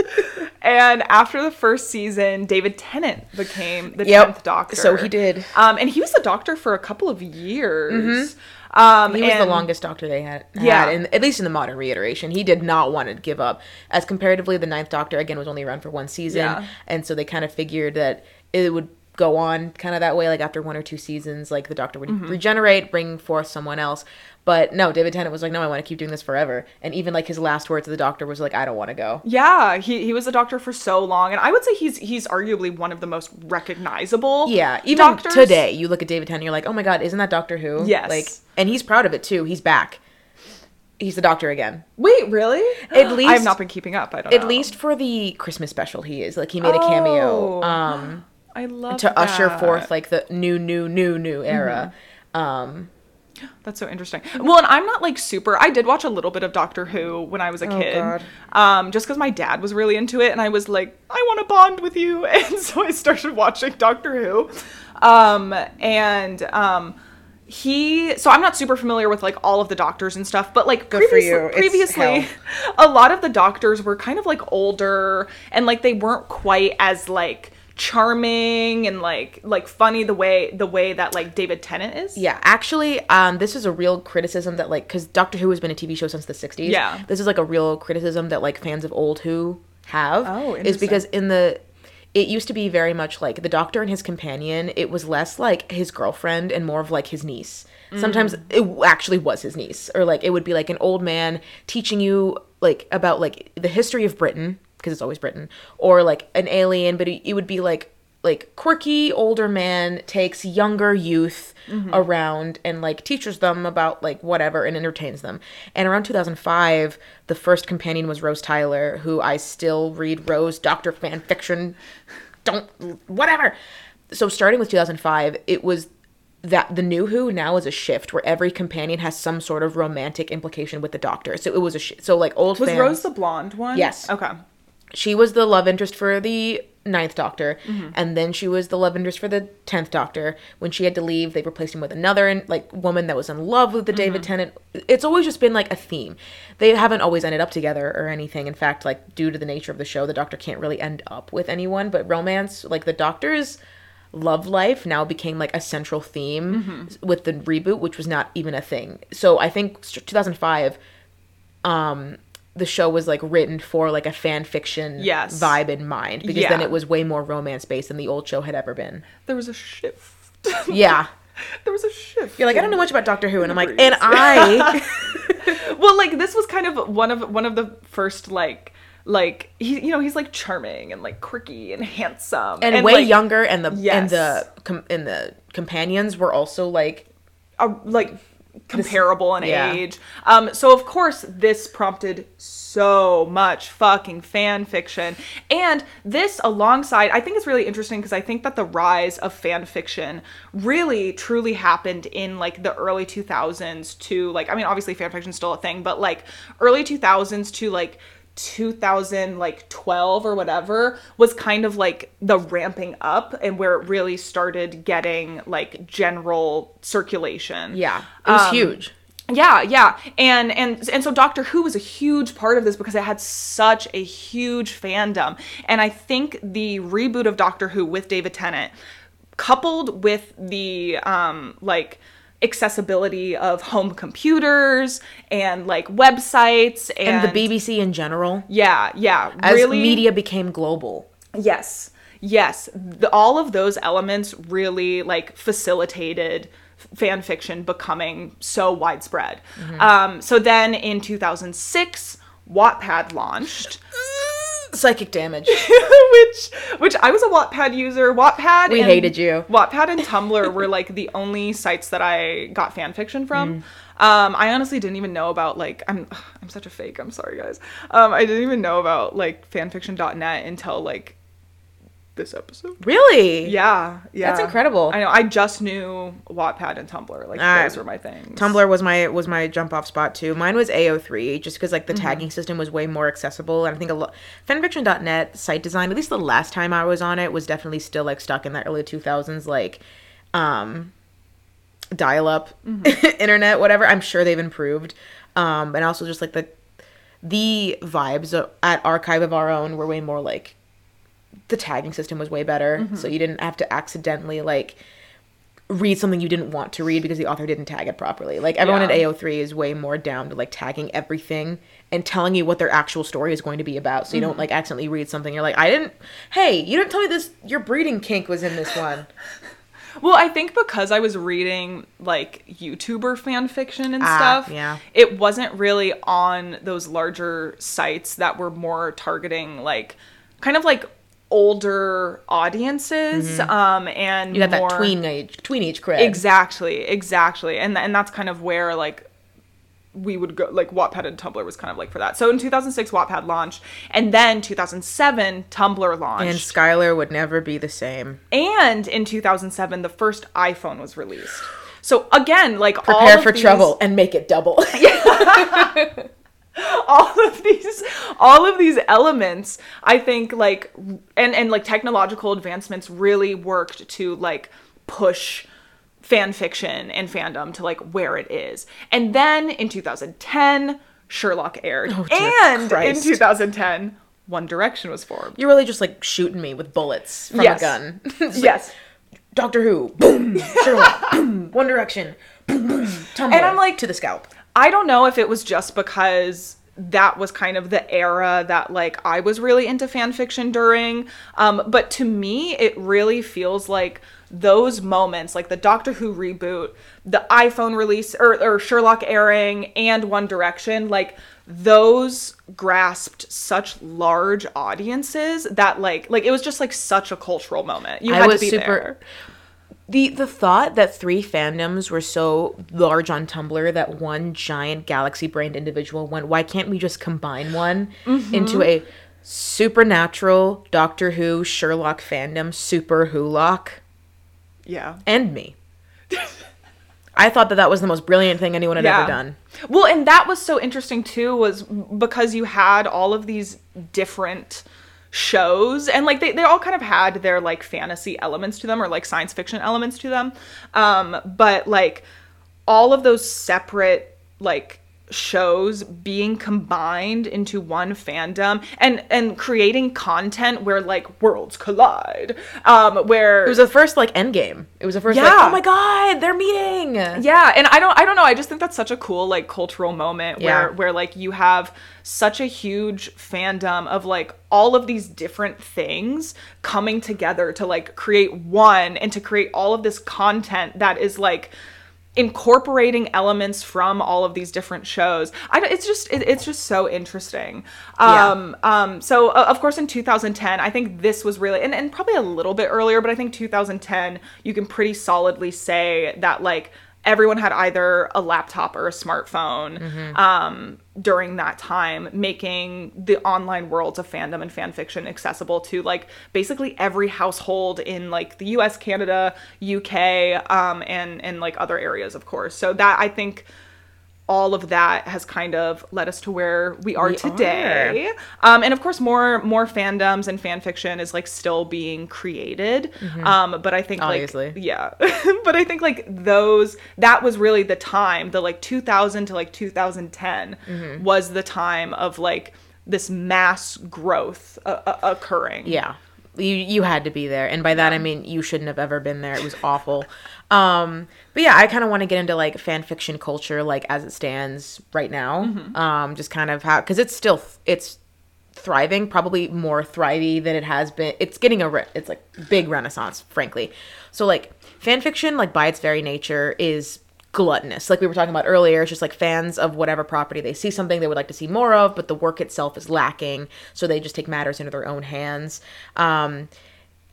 And after the first season, David Tennant became the Yep. tenth Doctor. So he did. Um, and he was the Doctor for a couple of years. Hmm. Um, He was the longest doctor they had, Yeah. had in, at least in the modern reiteration. He did not want to give up. As comparatively, the ninth doctor, again, was only around for one season. Yeah. And so they kind of figured that it would go on kind of that way, like after one or two seasons, like the doctor would Mm-hmm. regenerate, bring forth someone else. But no, David Tennant was like, no, I want to keep doing this forever. And even like his last words to the doctor was like, I don't want to go. Yeah, he, he was a doctor for so long, and I would say he's he's arguably one of the most recognizable. Yeah, even doctors. today, you look at David Tennant, you're like, oh my god, isn't that Doctor Who? Yes. Like, and he's proud of it too. He's back. He's the Doctor again. Wait, really? At least I have not been keeping up. I don't know. At know. least for the Christmas special, he is like he made a cameo Oh. um, I love to usher forth like the new, new, new, new era. Mm-hmm. Um, That's so interesting. Well, and I'm not like super. I did watch a little bit of Doctor Who when I was a kid, God. um, just because my dad was really into it, and I was like, I want to bond with you, and so I started watching Doctor Who, um, and um, he. So I'm not super familiar with like all of the doctors and stuff, but like Good for previously, you. Previously, a lot of the doctors were kind of like older, and like they weren't quite as like charming and like like funny the way the way that like David Tennant is. yeah, actually, um, this is a real criticism that like because Doctor Who has been a TV show since the '60s. Yeah. this is like a real criticism that like fans of old Who have. Oh, is because in the it used to be very much like the Doctor and his companion. It was less like his girlfriend and more of like his niece. Sometimes Mm. it actually was his niece, or like it would be like an old man teaching you like about like the history of Britain because it's always Britain, or like an alien, but it, it would be like like quirky older man takes younger youth mm-hmm. around and like teaches them about like whatever and entertains them. And around 2005, the first companion was Rose Tyler, who I still read Rose Doctor fan fiction. Don't whatever. So starting with 2005, it was that the new Who now is a shift where every companion has some sort of romantic implication with the Doctor. So it was a sh- so like old Was fans, Rose the blonde one? Yes. Okay. She was the love interest for the ninth doctor Mm-hmm. and then she was the love interest for the 10th doctor when she had to leave they replaced him with another like woman that was in love with the david Mm-hmm. tennant it's always just been like a theme they haven't always ended up together or anything in fact like due to the nature of the show the doctor can't really end up with anyone but romance like the doctor's love life now became like a central theme Mm-hmm. with the reboot which was not even a thing so i think 2005 um the show was like written for like a fan fiction Yes. vibe in mind because then it was way more romance based than the old show had ever been. There was a shift. Yeah. there was a shift. You're like, I don't know much about Doctor Who and I'm like, Breeze. and I Well, like this was kind of one of one of the first like like he you know he's like charming and like quirky and handsome and, way like, younger and the and the com- and the companions were also like uh, like comparable in yeah. age. Um, so of course this prompted so much fucking fan fiction, and this alongside, I think it's really interesting because I think that the rise of fan fiction really truly happened in like the early 2000s to like I mean obviously fan fiction's still a thing, but like early 2000s to like 2000 like 12 or whatever was kind of like the ramping up and where it really started getting like general circulation yeah, it was Um, huge. yeah, yeah. And and and so Doctor Who was a huge part of this because it had such a huge fandom. And I think the reboot of Doctor Who with David Tennant coupled with the um like accessibility of home computers and like websites and, And, the BBC in general Yeah, yeah. as really media became global. Yes. Yes. The, all of those elements really like facilitated fan fiction becoming so widespread. Um, so then in 2006, Wattpad launched. Psychic damage. which which I was a Wattpad user. Wattpad We and- hated you. Wattpad and Tumblr were like the only sites that I got fan fiction from. Mm. Um, I honestly didn't even know about like I'm I'm such a fake. I'm sorry guys. Um, I didn't even know about like fanfiction.net until like this episode. Really? Yeah, yeah. That's incredible. I know. I just knew Wattpad and Tumblr. Like Ah, those were my things. Tumblr was my was my jump off spot too. Mine was AO3 just because like the Mm-hmm. tagging system was way more accessible and I think a lot fanfiction.net site design at least the last time I was on it was definitely still like stuck in the early 2000s like um dial up Mm-hmm. internet whatever. I'm sure they've improved. Um and also just like the the vibes at Archive of Our Own were way more like the tagging system was way better Mm-hmm. so you didn't have to accidentally like read something you didn't want to read because the author didn't tag it properly. Like everyone at Yeah. AO3 is way more down to like tagging everything and telling you what their actual story is going to be about. So you Mm-hmm. don't like accidentally read something. You're like, I didn't. Hey, you didn't tell me this. Your breeding kink was in this one. Well, I think because I was reading like YouTuber fan fiction and Ah, stuff, yeah. it wasn't really on those larger sites that were more targeting like kind of like older audiences um and Mm-hmm. You got that tween age, tween age cred. exactly exactly and and that's kind of where like we would go like Wattpad and Tumblr was kind of like for that. So in 2006 Wattpad launched and then 2007 Tumblr launched. and Skyler would never be the same. And in 2007, the first iPhone was released. So again, like all Prepare for these- trouble and make it double. All of these, all of these elements, I think, like, and and like technological advancements really worked to like push fan fiction and fandom to like where it is. And then in 2010, Sherlock aired, Oh, and Christ. in 2010, One Direction was formed. You're really just like shooting me with bullets from Yes. a gun. Like, Yes. Doctor Who, boom, Sherlock, boom, One Direction, boom, boom, Tumblr, And I'm like- to the scalp. I don't know if it was just because that was kind of the era that like I was really into fan fiction during. Um, but to me, it really feels like those moments, like the Doctor Who reboot, the iPhone release, or, or Sherlock airing, and One Direction, like those grasped such large audiences that like like it was just like such a cultural moment. You I had was to be super- there. The the thought that three fandoms were so large on Tumblr that one giant galaxy brained individual went, why can't we just combine one Mm-hmm. into a supernatural Doctor Who Sherlock fandom, Super Wholock? Yeah. And me. I thought that that was the most brilliant thing anyone had Yeah. ever done. Well, and that was so interesting too, was because you had all of these different shows and like they, they all kind of had their like fantasy elements to them or like science fiction elements to them. Um, but like all of those separate like shows being combined into one fandom and and creating content where like worlds collide um where It was the first like endgame. It was the first like, Yeah. oh my god, they're meeting. yeah and i don't i don't know i just think that's such a cool like cultural moment Yeah. where where like you have such a huge fandom of like all of these different things coming together to like create one and to create all of this content that is like incorporating elements from all of these different shows i it's just it, it's just so interesting Yeah. um um so uh, of course in 2010 i think this was really and, and probably a little bit earlier but i think 2010 you can pretty solidly say that like everyone had either a laptop or a smartphone um, during that time, making the online worlds of fandom and fan fiction accessible to like basically every household in like the U.S., Canada, U.K., um, and and like other areas, of course. So that I think all of that has kind of led us to where we are We today. Um, and of course, more more fandoms and fan fiction is like still being created. Um, but I think Obviously. like yeah, but I think like those that was really the time, the like 2000 to like 2010 was the time of like this mass growth uh, uh, occurring. Yeah. You you had to be there. And by that I mean you shouldn't have ever been there. It was awful. um but yeah, I kind of want to get into like fan fiction culture like as it stands right now. Um just kind of how cuz it's still it's thriving, probably more thrivey than it has been. It's getting a re- it's like big renaissance, frankly. So like fan fiction like by its very nature is gluttonous. Like we were talking about earlier, it's just like fans of whatever property they see something they would like to see more of, but the work itself is lacking, so they just take matters into their own hands. Um,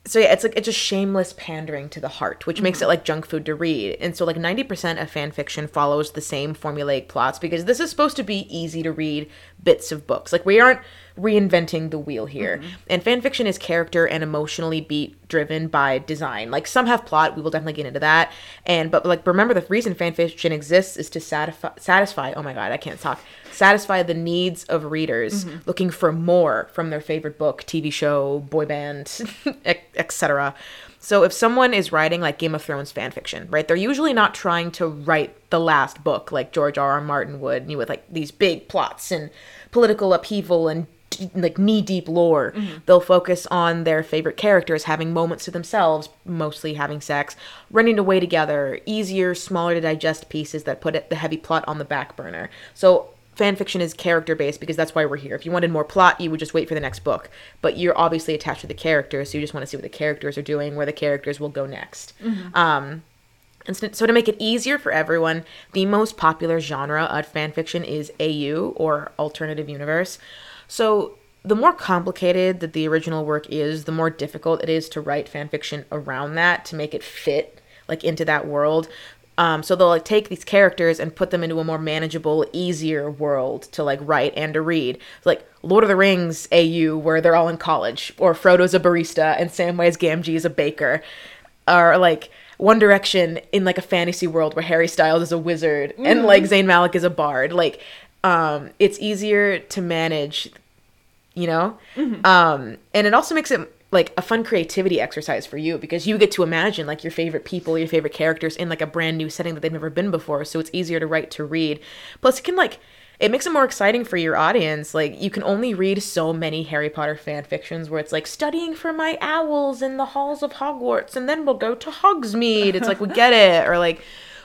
so yeah, it's like it's just shameless pandering to the heart, which makes it mm-hmm. like junk food to read. And so like 90% of fan fiction follows the same formulaic plots because this is supposed to be easy to read bits of books. Like we aren't reinventing the wheel here. Mm-hmm. And fan fiction is character and emotionally beat driven by design. Like some have plot, we will definitely get into that. And but like remember the reason fan fiction exists is to satisfy satisfy, oh my god, I can't talk. Satisfy the needs of readers mm-hmm. looking for more from their favorite book, TV show, boy band, etc. So if someone is writing like Game of Thrones fan fiction, right, they're usually not trying to write the last book like George R. R. Martin would, you with like these big plots and political upheaval and like knee deep lore. They'll focus on their favorite characters having moments to themselves, mostly having sex, running away together, easier, smaller to digest pieces that put it, the heavy plot on the back burner. So fan fiction is character based because that's why we're here. If you wanted more plot, you would just wait for the next book. But you're obviously attached to the characters, so you just want to see what the characters are doing, where the characters will go next. Um, and so to make it easier for everyone, the most popular genre of fan fiction is AU or alternative universe. So the more complicated that the original work is, the more difficult it is to write fan fiction around that to make it fit like into that world. Um, so they'll like take these characters and put them into a more manageable, easier world to like write and to read. Like Lord of the Rings AU, where they're all in college, or Frodo's a barista and Samwise Gamgee is a baker, or like One Direction in like a fantasy world where Harry Styles is a wizard and like Zayn Malik is a bard. Like, um, it's easier to manage you know? Um and it also makes it like a fun creativity exercise for you because you get to imagine like your favorite people your favorite characters in like a brand new setting that they've never been before so it's easier to write to read. Plus it can like it makes it more exciting for your audience. Like you can only read so many harry potter fan fictions where it's like studying for my owls in the halls of hogwarts and then we'll go to hogsmeade. It's like we get it. Or like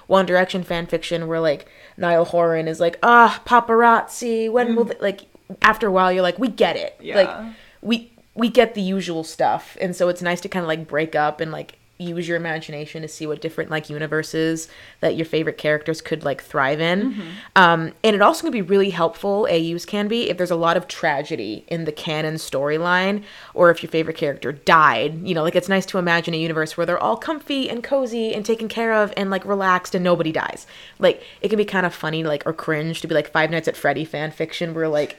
one Direction fan fiction where like Niall Horan is like, ah, paparazzi. When will th-? like after a while you're like, we get it. Yeah. Like we we get the usual stuff, and so it's nice to kind of like break up and like use your imagination to see what different like universes that your favorite characters could like thrive in. Um, and it also can be really helpful. AUs can be if there's a lot of tragedy in the canon storyline, or if your favorite character died. You know, like it's nice to imagine a universe where they're all comfy and cozy and taken care of and like relaxed and nobody dies. Like it can be kind of funny, like or cringe to be like Five Nights at Freddy fan fiction where like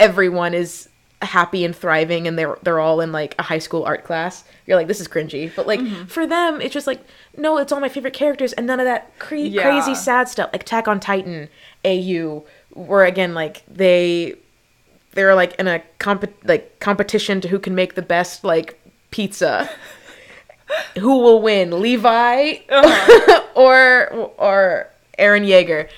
everyone is happy and thriving and they're they're all in like a high school art class. You're like this is cringy, but like mm-hmm. for them it's just like no, it's all my favorite characters and none of that cre- Yeah. crazy sad stuff like Attack on Titan, AU, where again like they they're like in a comp- like competition to who can make the best like pizza. who will win, Levi uh-huh. or or Eren Yeager?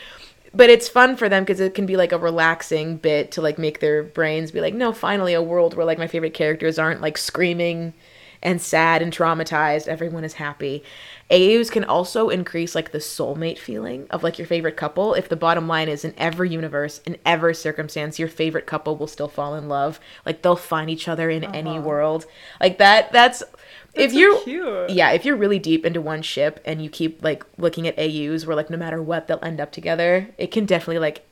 But it's fun for them because it can be like a relaxing bit to like make their brains be like, no, finally a world where like my favorite characters aren't like screaming and sad and traumatized. Everyone is happy. AUs can also increase like the soulmate feeling of like your favorite couple. If the bottom line is in every universe, in every circumstance, your favorite couple will still fall in love. Like they'll find each other in any uh-huh. world. Like that. That's That's so you're cute. yeah, if you're really deep into one ship and you keep like looking at AUs where like no matter what they'll end up together, it can definitely like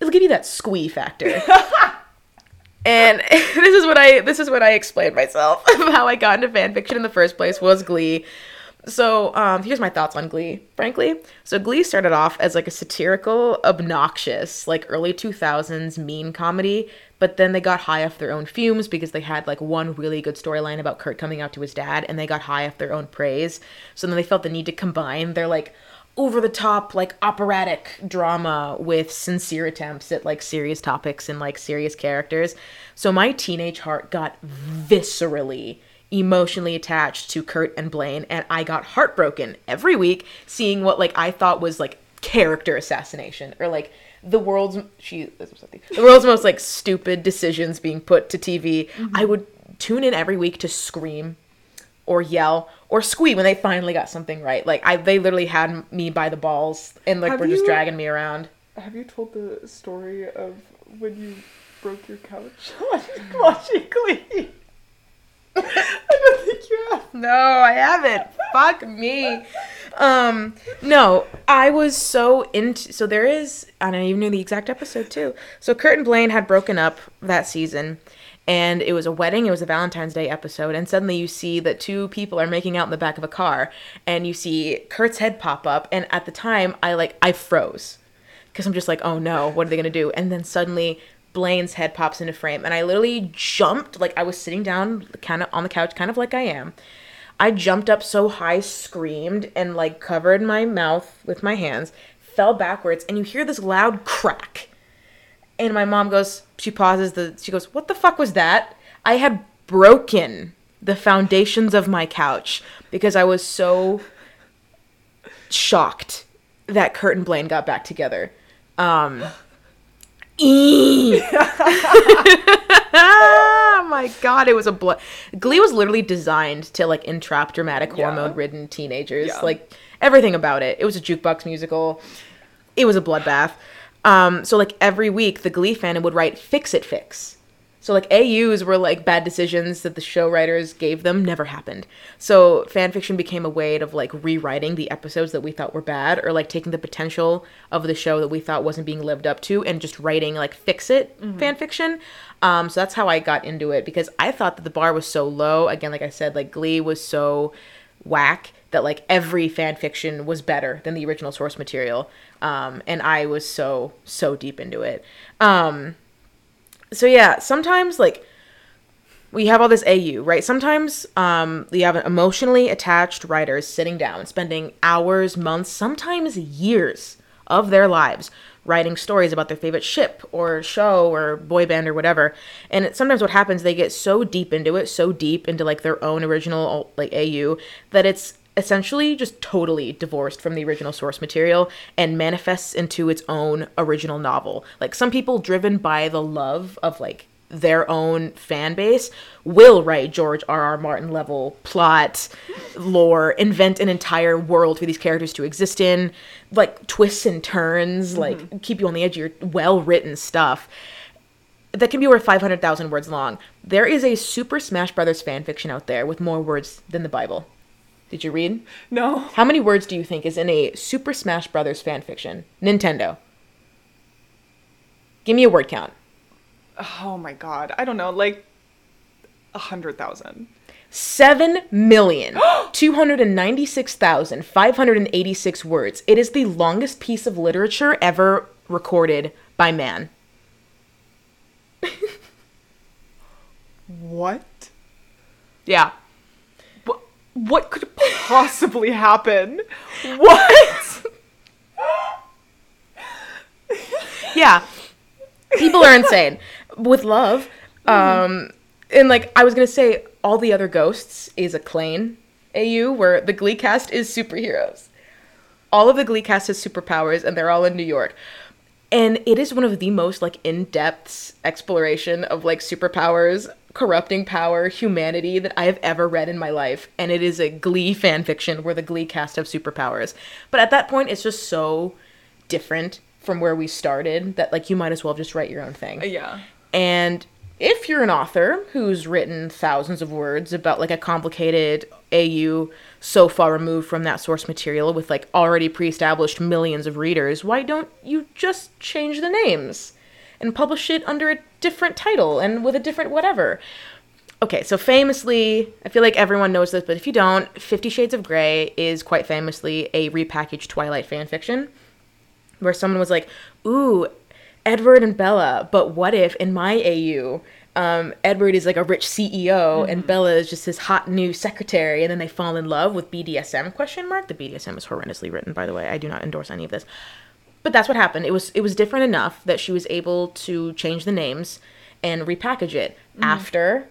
it'll give you that squee factor. and this is what I this is what I explained myself of how I got into fan fiction in the first place was Glee. So um, here's my thoughts on Glee, frankly. So Glee started off as like a satirical, obnoxious, like early 2000s mean comedy, but then they got high off their own fumes because they had like one really good storyline about Kurt coming out to his dad, and they got high off their own praise. So then they felt the need to combine their like over the top like operatic drama with sincere attempts at like serious topics and like serious characters. So my teenage heart got viscerally emotionally attached to Kurt and Blaine and I got heartbroken every week seeing what like I thought was like character assassination or like the world's she the world's most like stupid decisions being put to TV. Mm-hmm. I would tune in every week to scream or yell or squee when they finally got something right. Like I they literally had me by the balls and like Have were just dragging me around. Have you told the story of when you broke your couch watching Glee? I don't think you have. No, I haven't. Fuck me. Um, no, I was so into. So there is. I don't even know the exact episode too. So Kurt and Blaine had broken up that season, and it was a wedding. It was a Valentine's Day episode, and suddenly you see that two people are making out in the back of a car, and you see Kurt's head pop up. And at the time, I like I froze because I'm just like, oh no, what are they gonna do? And then suddenly. Blaine's head pops into frame, and I literally jumped like I was sitting down, kind of on the couch, kind of like I am, I jumped up so high, screamed, and like covered my mouth with my hands, fell backwards, and you hear this loud crack. And my mom goes, she pauses the she goes, "What the fuck was that?" I had broken the foundations of my couch because I was so shocked that Kurt and Blaine got back together. Um oh my god, it was a blood. Glee was literally designed to like entrap dramatic Yeah. hormone-ridden teenagers. Yeah. Like everything about it. It was a jukebox musical. It was a bloodbath. Um, so like every week, the Glee fan would write "Fix It Fics." So like AUs were like bad decisions that the show writers gave them never happened. So fan fiction became a way of like rewriting the episodes that we thought were bad or like taking the potential of the show that we thought wasn't being lived up to and just writing like fix it fan fiction. Um, so that's how I got into it because I thought that the bar was so low. Again, like I said, like Glee was so whack that like every fan fiction was better than the original source material. Um, and I was so so deep into it. Um, so yeah, sometimes like we have all this AU, right? Sometimes um, we have emotionally attached writers sitting down, spending hours, months, sometimes years of their lives writing stories about their favorite ship or show or boy band or whatever. And it, sometimes what happens, they get so deep into it, so deep into like their own original like AU that it's essentially just totally divorced from the original source material and manifests into its own original novel. Like some people driven by the love of like their own fan base will write George R. R. Martin level plot, lore, invent an entire world for these characters to exist in, like twists and turns, mm-hmm. like keep you on the edge of your well written stuff that can be over 500,000 words long. There is a Super Smash Brothers fan fiction out there with more words than the Bible. Did you read? No. How many words do you think is in a Super Smash Brothers fan fiction? Nintendo. Give me a word count. Oh my god. I don't know. Like a hundred thousand. Seven million two hundred and ninety-six thousand five hundred and eighty-six words. It is the longest piece of literature ever recorded by man. What? Yeah. What? Could possibly happen? What? Yeah. People are insane. With love, um, and like I was gonna say, all the other ghosts is a Klaine AU where the Glee cast is superheroes. All of the Glee cast has superpowers, and they're all in New York. And it is one of the most like in-depth exploration of like superpowers, corrupting power, humanity that I have ever read in my life. And it is a Glee fan fiction where the Glee cast have superpowers. But at that point, it's just so different from where we started that like you might as well just write your own thing. yeah. And if you're an author who's written thousands of words about like a complicated AU so far removed from that source material with like already pre-established millions of readers, why don't you just change the names and publish it under a different title and with a different whatever? Okay, so famously, I feel like everyone knows this, but if you don't, Fifty Shades of Grey is quite famously a repackaged Twilight fanfiction where someone was like, "Ooh, Edward and Bella, but what if in my AU, um, Edward is like a rich CEO and Bella is just his hot new secretary, and then they fall in love with BDSM? Question mark. The BDSM is horrendously written, by the way. I do not endorse any of this, but that's what happened. It was it was different enough that she was able to change the names and repackage it. Mm-hmm. After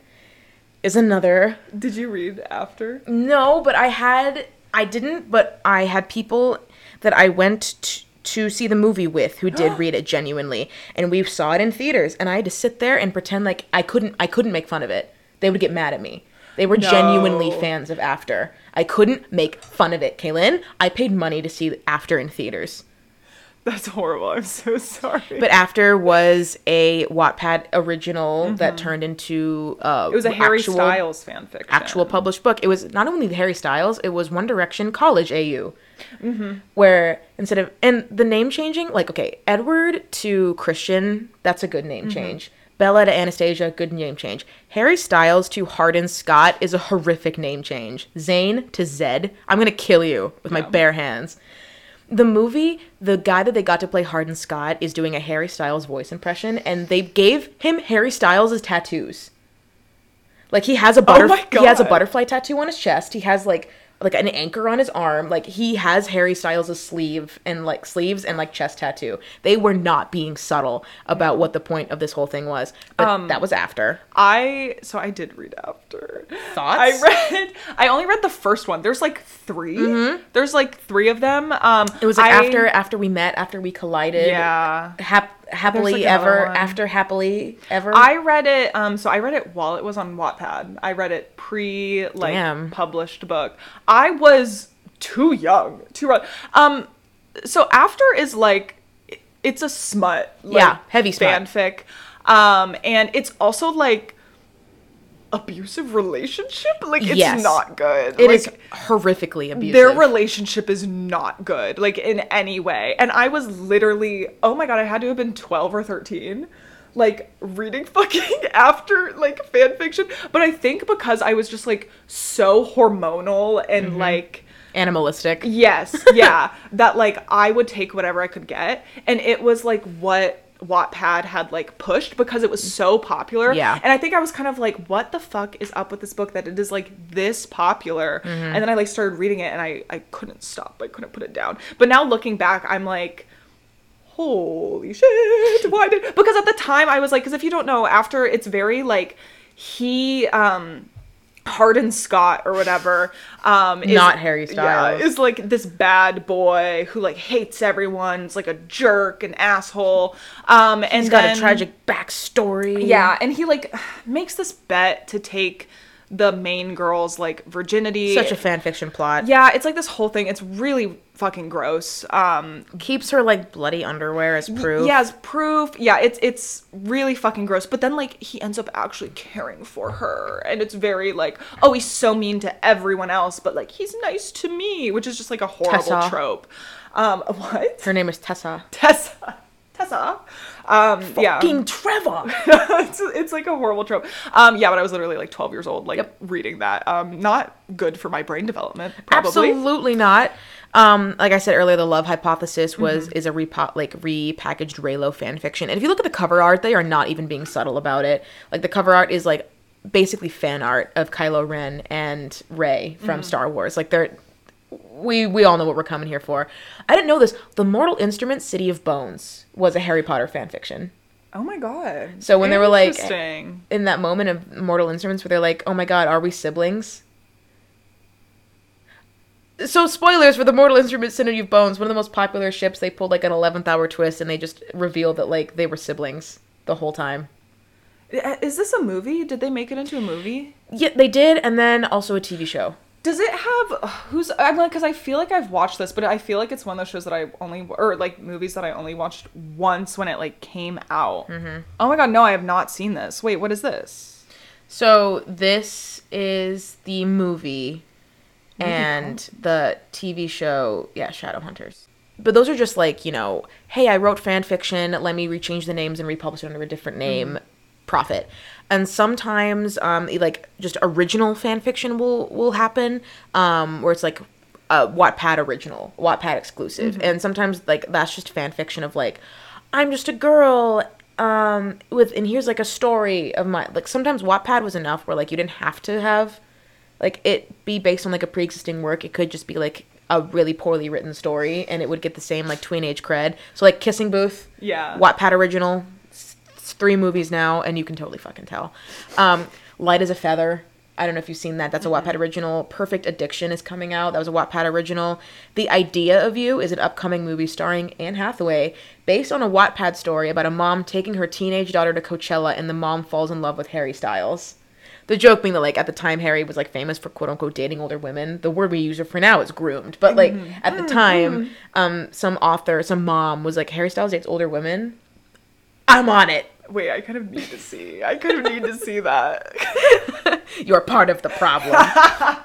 is another Did you read after? no, but I had I didn't, but I had people that I went t- to see the movie with who did read it genuinely, and we saw it in theaters, and I had to sit there and pretend like I couldn't I couldn't make fun of it. They would get mad at me. They were genuinely fans of After. I couldn't make fun of it, Kaylynne. I paid money to see After in theaters. That's horrible. I'm so sorry. But after was a Wattpad original that turned into uh, Mm-hmm. it was a Harry actual, Styles fanfic, actual published book. It was not only the Harry Styles, it was One Direction College AU. Mm-hmm. Where instead of and the name changing, like okay, Edward to Christian, that's a good name Mm-hmm. change. Bella to Anastasia, good name change. Harry Styles to Hardin Scott is a horrific name change. Zayn to Zed, I'm gonna kill you with my bare hands. The movie, the guy that they got to play Hardin Scott is doing a Harry Styles voice impression, and they gave him Harry Styles' tattoos. Like he has a Oh butterfly. he has a butterfly tattoo on his chest. He has like like an anchor on his arm. Like he has Harry Styles' sleeve and like sleeves and like chest tattoo. They were not being subtle about what the point of this whole thing was. But Um, that was after. I so I did read after. Thoughts? I read. I only read the first one. There's like 3 There's like three of them. Um, Mm-hmm. It was like I- after after we met, after we collided. Yeah. Hap- happily like, ever one. after happily ever. I read it. Um, so I read it while it was on Wattpad. I read it pre like Damn. published book. I was too young too read. Um, so after is like it's a smut. Like, Yeah, heavy smut. fanfic. Um, and it's also like abusive relationship. Like it's Yes. not good. It like, is horrifically abusive. their relationship is not good, like in any way. And I was literally, oh my god, I had to have been 12 or 13, like reading fucking after like fan fiction. But I think because I was just like so hormonal and Mm-hmm. like, animalistic. yes, yeah, that like I would take whatever I could get. And it was like what Wattpad had like pushed because it was so popular. Yeah. And I think I was kind of like, what the fuck is up with this book that it is like this popular? Mm-hmm. And then I like started reading it and I, I couldn't stop. I couldn't put it down. But now looking back, I'm like, holy shit, why did because at the time I was like, because if you don't know, after it's very like he um Hardin Scott or whatever, um, is, Not Harry Styles. Yeah, is like this bad boy who like hates everyone. It's like a jerk, an asshole. Um, and He's got then- a tragic backstory. yeah, and he like makes this bet to take the main girl's like virginity. Such a fan fiction plot. yeah, it's like this whole thing. It's really fucking gross. Um, Keeps her like bloody underwear as proof. yeah, as proof. Yeah, it's it's really fucking gross. But then like he ends up actually caring for her, and it's very like, oh, he's so mean to everyone else, but like he's nice to me, which is just like a horrible Tessa. trope. Um, what? Her name is Tessa. Tessa. Tessa. Um, yeah. King Trevor. it's, it's like a horrible trope. Um, yeah, but I was literally like 12 years old, like Yep. reading that. Um, not good for my brain development, probably. Absolutely not. Um, like I said earlier, the love hypothesis was Mm-hmm. is a repo- like repackaged Reylo fan fiction. And if you look at the cover art, they are not even being subtle about it. Like the cover art is like basically fan art of Kylo Ren and Rey from Mm-hmm. Star Wars. Like they're we we all know what we're coming here for. I didn't know this. The Mortal Instrument City of Bones was a Harry Potter fan fiction. Oh my god. So when they were like in that moment of Mortal Instruments where they're like, "Oh my god, are we siblings?" So spoilers for the Mortal Instruments City of Bones, one of the most popular ships. They pulled like an eleventh hour twist, and they just revealed that like they were siblings the whole time. Is this a movie? Did they make it into a movie? Yeah, they did, and then also a TV show. Does it have who's I'm like because I feel like I've watched this, but I feel like it's one of those shows that I only or like movies that I only watched once when it like came out. Mm-hmm. Oh my god, no, I have not seen this. Wait, what is this? So this is the movie and the TV show, yeah, Shadowhunters. But those are just like, you know, hey, I wrote fan fiction, let me rechange the names and republish it under a different name, profit. And sometimes um like just original fan fiction will will happen um where it's like a Wattpad original, Wattpad exclusive. And sometimes like that's just fan fiction of like I'm just a girl um with and here's like a story of my like sometimes Wattpad was enough where like you didn't have to have like it be based on like a pre-existing work. It could just be like a really poorly written story and it would get the same like tween age cred. So like Kissing Booth, Yeah. Wattpad original, it's three movies now and you can totally fucking tell. Um Light as a Feather, I don't know if you've seen that. That's a Wattpad original. Perfect Addiction is coming out. That was a Wattpad original. The Idea of You is an upcoming movie starring Anne Hathaway, based on a Wattpad story about a mom taking her teenage daughter to Coachella, and the mom falls in love with Harry Styles. The joke being that like at the time Harry was like famous for quote unquote dating older women. The word we use it for now is groomed, but like at the time, um, some author, some mom was like Harry Styles dates older women. I'm on it. Wait, I kind of need to see. I kind of need to see that. You're part of the problem.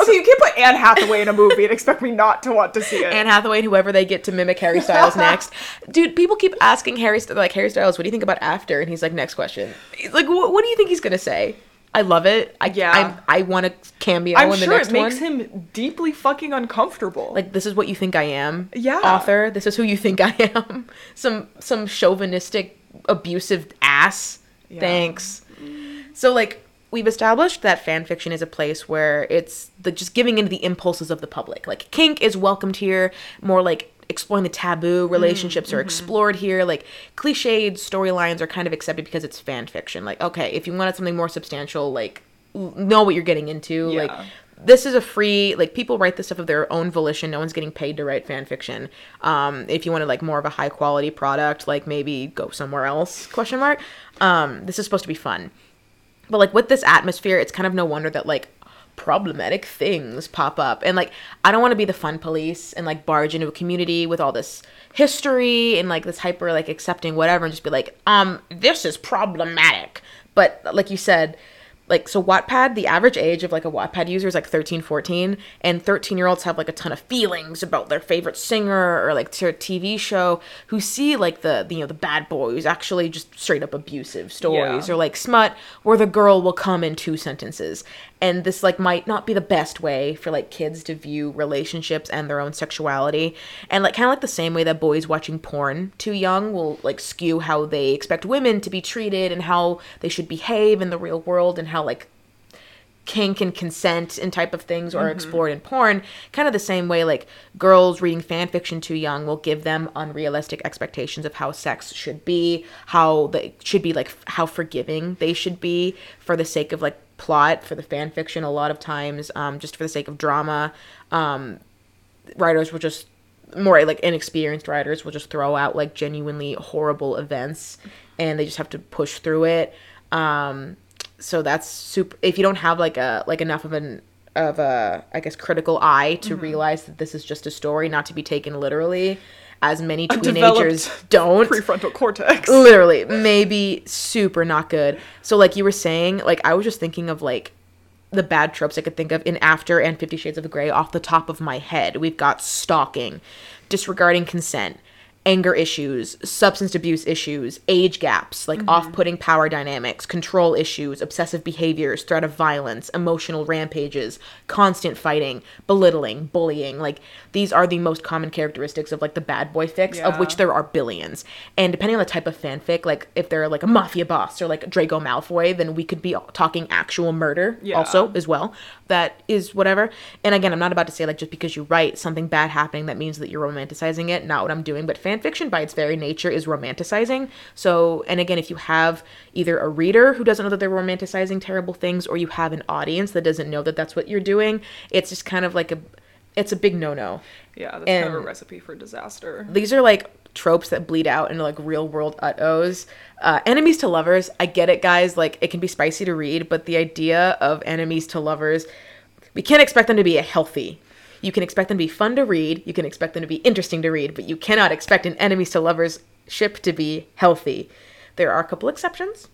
okay, you can't put Anne Hathaway in a movie and expect me not to want to see it. Anne Hathaway and whoever they get to mimic Harry Styles next. Dude, people keep asking Harry, like Harry Styles, what do you think about after? And he's like, next question. He's like, what, what do you think he's gonna say? I love it. I Yeah. I, I want a cameo I'm in the sure next it makes one. him deeply fucking uncomfortable. like this is what you think I am. Yeah. Author, this is who you think I am. Some some chauvinistic, abusive ass. Yeah. Thanks. So like we've established that fan fiction is a place where it's the just giving into the impulses of the public. Like kink is welcomed here, more like exploring the taboo relationships are explored here. Like cliched storylines are kind of accepted because it's fan fiction. Like okay, if you wanted something more substantial, like know what you're getting into. Like this is a free like people write this stuff of their own volition no one's getting paid to write fan fiction um if you wanted like more of a high quality product like maybe go somewhere else question mark um this is supposed to be fun but like with this atmosphere it's kind of no wonder that like problematic things pop up and like i don't want to be the fun police and like barge into a community with all this history and like this hyper like accepting whatever and just be like um this is problematic but like you said like so Wattpad, the average age of like a Wattpad user is like 13, 14, and 13 year olds have like a ton of feelings about their favorite singer or like their TV show who see like the, the you know the bad boys actually just straight up abusive stories Yeah. or like smut where the girl will come in two sentences. And this like might not be the best way for like kids to view relationships and their own sexuality. And like kind of like the same way that boys watching porn too young will like skew how they expect women to be treated and how they should behave in the real world and how like kink and consent and type of things are mm-hmm. explored in porn kind of the same way like girls reading fan fiction too young will give them unrealistic expectations of how sex should be how they should be like f- how forgiving they should be for the sake of like plot for the fan fiction a lot of times um, just for the sake of drama. Um, writers will just more like inexperienced writers will just throw out like genuinely horrible events and they just have to push through it. Um so that's super if you don't have like a like enough of an of a i guess critical eye to realize that this is just a story not to be taken literally as many teenagers don't. Prefrontal cortex. literally maybe super not good. So like you were saying like i was just thinking of like the bad tropes i could think of in after and 50 shades of grey off the top of my head. We've got stalking disregarding consent anger issues substance abuse issues age gaps like mm-hmm. off-putting power dynamics control issues obsessive behaviors threat of violence emotional rampages constant fighting belittling bullying like these are the most common characteristics of like the bad boy fix of which there are billions. And depending on the type of fanfic, like if they're like a mafia boss or like Draco Malfoy, then we could be talking actual murder Yeah. also as well. That is whatever. And again, I'm not about to say like just because you write something bad happening that means that you're romanticizing it. Not what I'm doing, but fan fiction by its very nature is romanticizing. So, and again, if you have either a reader who doesn't know that they're romanticizing terrible things or you have an audience that doesn't know that that's what you're doing, it's just kind of like a it's a big no-no Yeah, that's kind of a recipe for disaster. these are like tropes that bleed out into like real world uh-ohs. Uh, enemies to lovers, I get it, guys. Like it can be spicy to read, but the idea of enemies to lovers, we can't expect them to be healthy. You can expect them to be fun to read. You can expect them to be interesting to read, but you cannot expect an enemies to lovers ship to be healthy. There are a couple exceptions.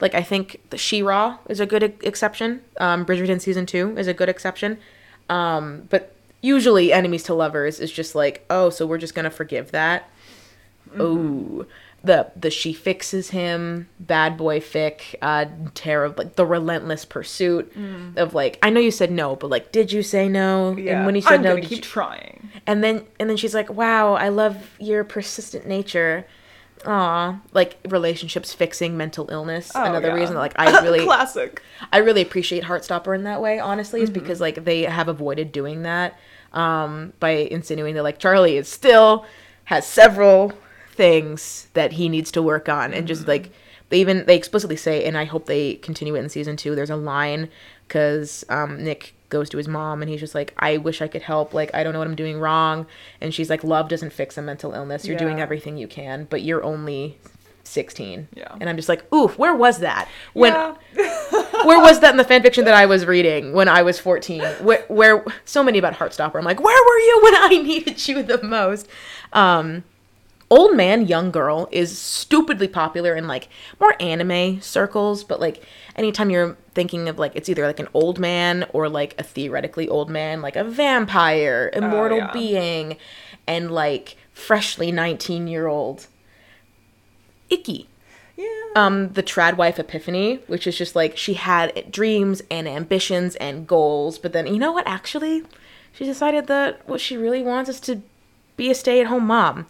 Like I think the She-Ra is a good exception. Um, Bridgerton season two is a good exception. Um, but usually enemies to lovers is just like, oh, so we're just gonna forgive that. Oh, the the she fixes him, bad boy fic, uh, terrible, like the relentless pursuit of like, I know you said no, but like, did you say no? Yeah, And when he said I'm no, keep you- trying. and then and then she's like, "Wow, I love your persistent nature." Aw, like relationships fixing mental illness. Oh, Another yeah. reason that like I really classic. I really appreciate Heartstopper in that way, honestly, Mm-hmm. is because like they have avoided doing that um, by insinuating that like Charlie is still has several things that he needs to work on, and Mm-hmm. just like they even they explicitly say, and I hope they continue it in season two. There's a line because um, Nick goes to his mom and he's just like, I wish I could help. Like I don't know what I'm doing wrong, and she's like, Love doesn't fix a mental illness. You're doing everything you can, but you're only 16. Yeah. And I'm just like, oof where was that? When yeah. where was that in the fan fiction that I was reading when I was 14? Where, where so many about Heartstopper. I'm like, where were you when I needed you the most? Um, old man, young girl is stupidly popular in like more anime circles, but like anytime you're thinking of like it's either like an old man or like a theoretically old man, like a vampire, immortal yeah. being, and like freshly 19 year old. Icky Yeah. um the trad wife epiphany which is just like she had dreams and ambitions and goals but then you know what actually she decided that what she really wants is to be a stay-at-home mom.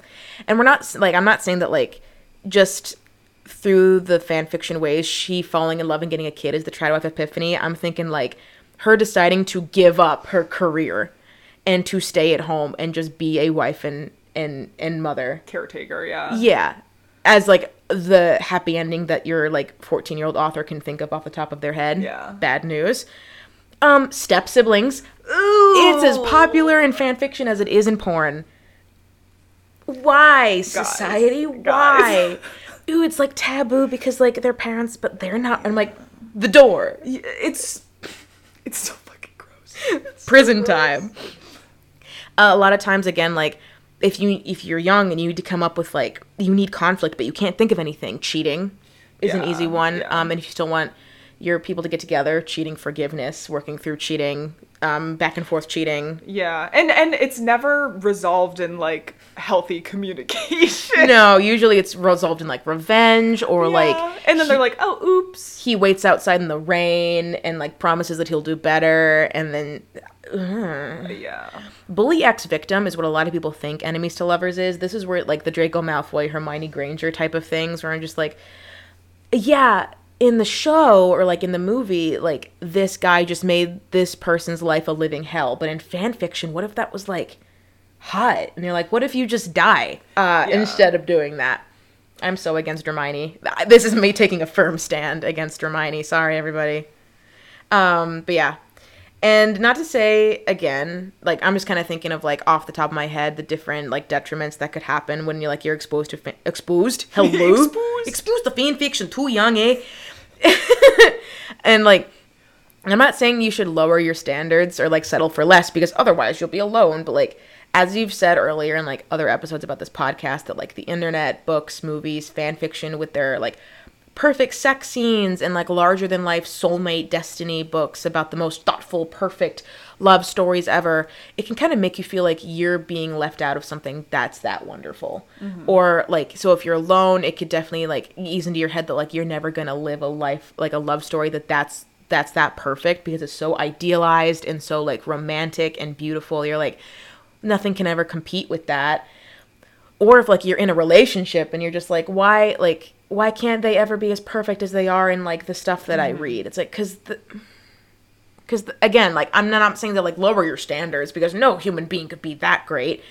And we're not like i'm not saying that like just through the fan fiction ways she falling in love and getting a kid is the wife epiphany. I'm thinking like her deciding to give up her career and to stay at home and just be a wife and and and mother. Caretaker, yeah. yeah. As like the happy ending that your like 14 year old author can think of off the top of their head. Yeah. bad news. Um step siblings it's as popular in fan fiction as it is in porn why society why ooh it's like taboo because like their parents but they're not i'm like the door It's it's so fucking gross. prison time. Uh, a lot of times, again, like if you if you're young and you need to come up with like you need conflict, but you can't think of anything. Cheating is an easy one. yeah. Um, and if you still want your people to get together, cheating forgiveness, working through cheating, um, back and forth cheating. Yeah. And and it's never resolved in like healthy communication. No, usually it's resolved in like revenge or like and then they're like, "Oh, oops." he waits outside in the rain and like promises that he'll do better, and then. Yeah. Bully ex victim is what a lot of people think enemies to lovers is. This is where like the Draco Malfoy, Hermione Granger type of things, where I'm just like, yeah, in the show or like in the movie, like this guy just made this person's life a living hell. But in fan fiction, what if that was like hot? And you're like, what if you just die uh, Yeah. instead of doing that? I'm so against Hermione. This is me taking a firm stand against Hermione. Sorry, everybody. Um, but yeah. And not to say again, like I'm just kind of thinking of like off the top of my head the different like detriments that could happen when you're like you're exposed to fa- exposed hello Exposed. exposed to fan fiction too young, eh? and like I'm not saying you should lower your standards or like settle for less because otherwise you'll be alone, but like as you've said earlier in like other episodes about this podcast that like the internet, books, movies, fan fiction with their like perfect sex scenes and like larger than life soulmate destiny books about the most thoughtful, perfect love stories ever, it can kind of make you feel like you're being left out of something that's that wonderful. Mm-hmm. Or like so if you're alone, it could definitely like ease into your head that like you're never to live a life like a love story that that's that's that perfect because it's so idealized and so like romantic and beautiful. You're like nothing can ever compete with that or if like you're in a relationship and you're just like why like why can't they ever be as perfect as they are in like the stuff that i read? It's like because the because again like i'm not, I'm saying that like lower your standards because no human being could be that great.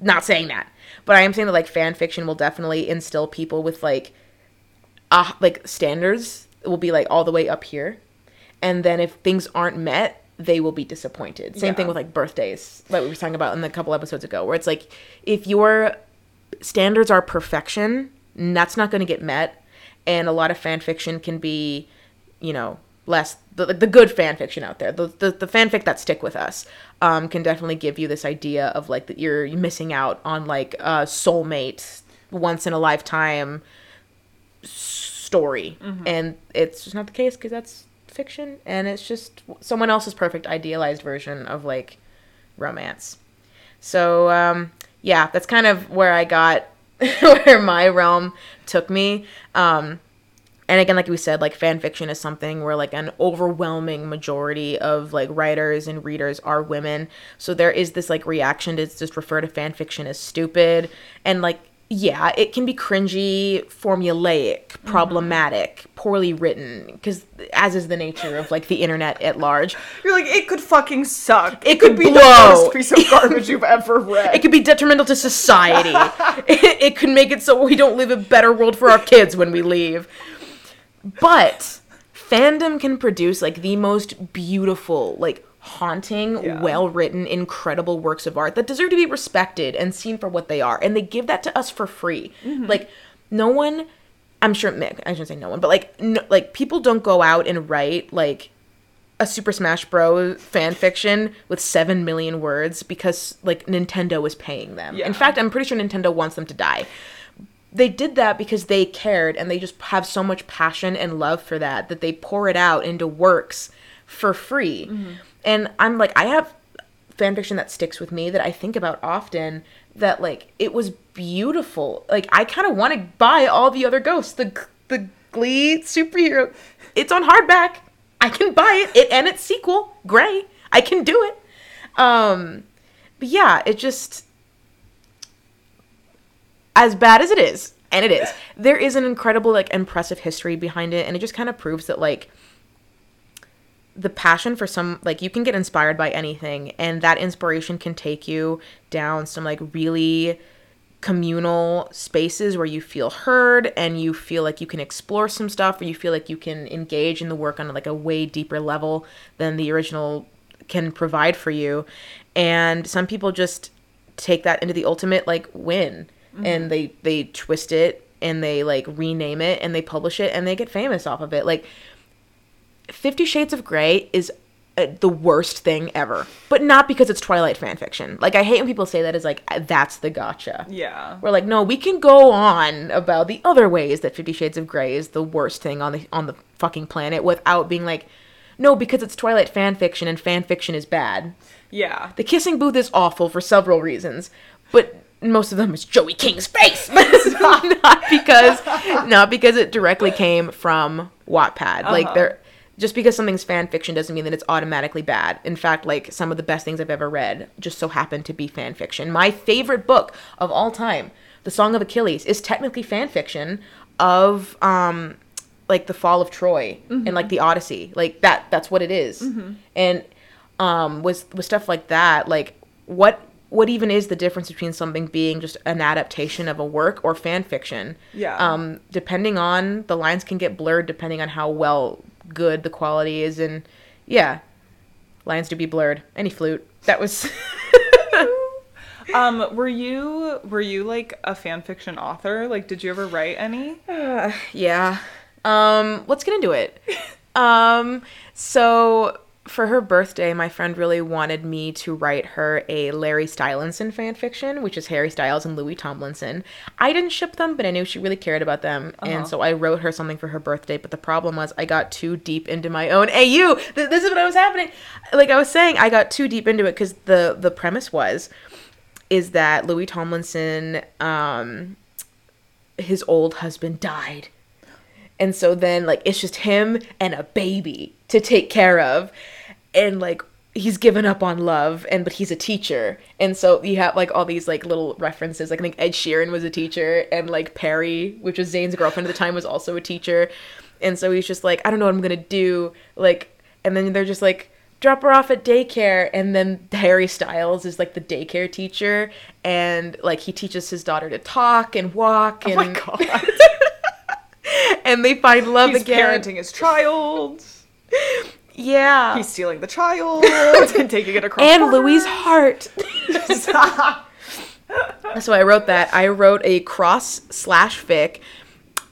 Not saying that. But i am saying that like fan fiction will definitely instill people with like uh like standards will be like all the way up here. And then if things aren't met they will be disappointed. Same thing with like birthdays like we were talking about in the couple episodes ago where it's like if your standards are perfection that's not going to get met and a lot of fan fiction can be you know less the, the good fan fiction out there the, the, the fanfic that stick with us um, can definitely give you this idea of like that you're missing out on like a soulmate once in a lifetime story. And it's just not the case because that's fiction and it's just someone else's perfect idealized version of like romance. So um yeah that's kind of where i got where my realm took me. Um and again like we said like fan fiction is something where like an overwhelming majority of like writers and readers are women. So there is this like reaction to just refer to fan fiction as stupid. And like yeah it can be cringy formulaic mm-hmm. problematic poorly written because as is the nature of like the internet at large You're like, it could fucking suck. It could be blow. the worst piece of garbage you've ever read. it could be detrimental to society it, it could make it so we don't live a better world for our kids when we leave but fandom can produce like the most beautiful like haunting Yeah. well written incredible works of art that deserve to be respected and seen for what they are and they give that to us for free mm-hmm. like no one I'm sure Mick, I shouldn't say no one, but like no, like people don't go out and write like a Super Smash Bros. fan fiction with seven million words because like Nintendo is paying them. Yeah. In fact, I'm pretty sure Nintendo wants them to die. They did that because they cared and they just have so much passion and love for that that they pour it out into works for free. Mm-hmm. And I'm like, I have fan fiction that sticks with me that I think about often that like it was beautiful. Like I kind of want to buy all the other ghosts, the the Glee superhero. It's on hardback. I can buy it. It and its sequel, Gray. I can do it. Um but yeah, it just as bad as it is, and it is. There is an incredible like impressive history behind it and it just kind of proves that like the passion for some like you can get inspired by anything and that inspiration can take you down some like really communal spaces where you feel heard and you feel like you can explore some stuff or you feel like you can engage in the work on like a way deeper level than the original can provide for you. And some people just take that into the ultimate like win. Mm-hmm. And they they twist it and they like rename it and they publish it and they get famous off of it. Like Fifty Shades of Grey is uh, the worst thing ever, but not because it's Twilight fan fiction. Like I hate when people say that as like uh, that's the gotcha. Yeah. We're like, no, we can go on about the other ways that Fifty Shades of Grey is the worst thing on the on the fucking planet without being like, no, because it's Twilight fan fiction and fan fiction is bad. Yeah. The kissing booth is awful for several reasons, but most of them is Joey King's face, not, not because not because it directly came from Wattpad. Like Uh-huh. there, just because something's fan fiction doesn't mean that it's automatically bad. In fact, like some of the best things I've ever read just so happen to be fan fiction. My favorite book of all time, The Song of Achilles, is technically fan fiction of um like the fall of Troy and like the Odyssey. Like that that's what it is. And um with with stuff like that, like what what even is the difference between something being just an adaptation of a work or fan fiction? Yeah. Um depending on the lines can get blurred depending on how well good the quality is and yeah. Lines do be blurred. Any flute. That was Um, were you were you like a fan fiction author? Like, did you ever write any? yeah. Um, let's get into it. um, so for her birthday, my friend really wanted me to write her a Larry Stylinson fan fiction, which is Harry Styles and Louis Tomlinson. I didn't ship them, but I knew she really cared about them, and so I wrote her something for her birthday. But the problem was, I got too deep into my own AU. Th- this is what I was happening. Like I was saying, I got too deep into it because the the premise was is that Louis Tomlinson, um, his old husband died. And so then like it's just him and a baby to take care of. And like he's given up on love and but he's a teacher. And so you have like all these like little references. Like I think Ed Sheeran was a teacher and like Perrie, which was Zayn's girlfriend at the time, was also a teacher. And so he's just like, I don't know what I'm gonna do. Like and then they're just like drop her off at daycare and then Harry Styles is like the daycare teacher and like he teaches his daughter to talk and walk oh and Oh my god. and they find love He's again. parenting his child. Yeah. He's stealing the child and taking it across. and Louis' borders. heart. so I wrote that. I wrote a cross slash fic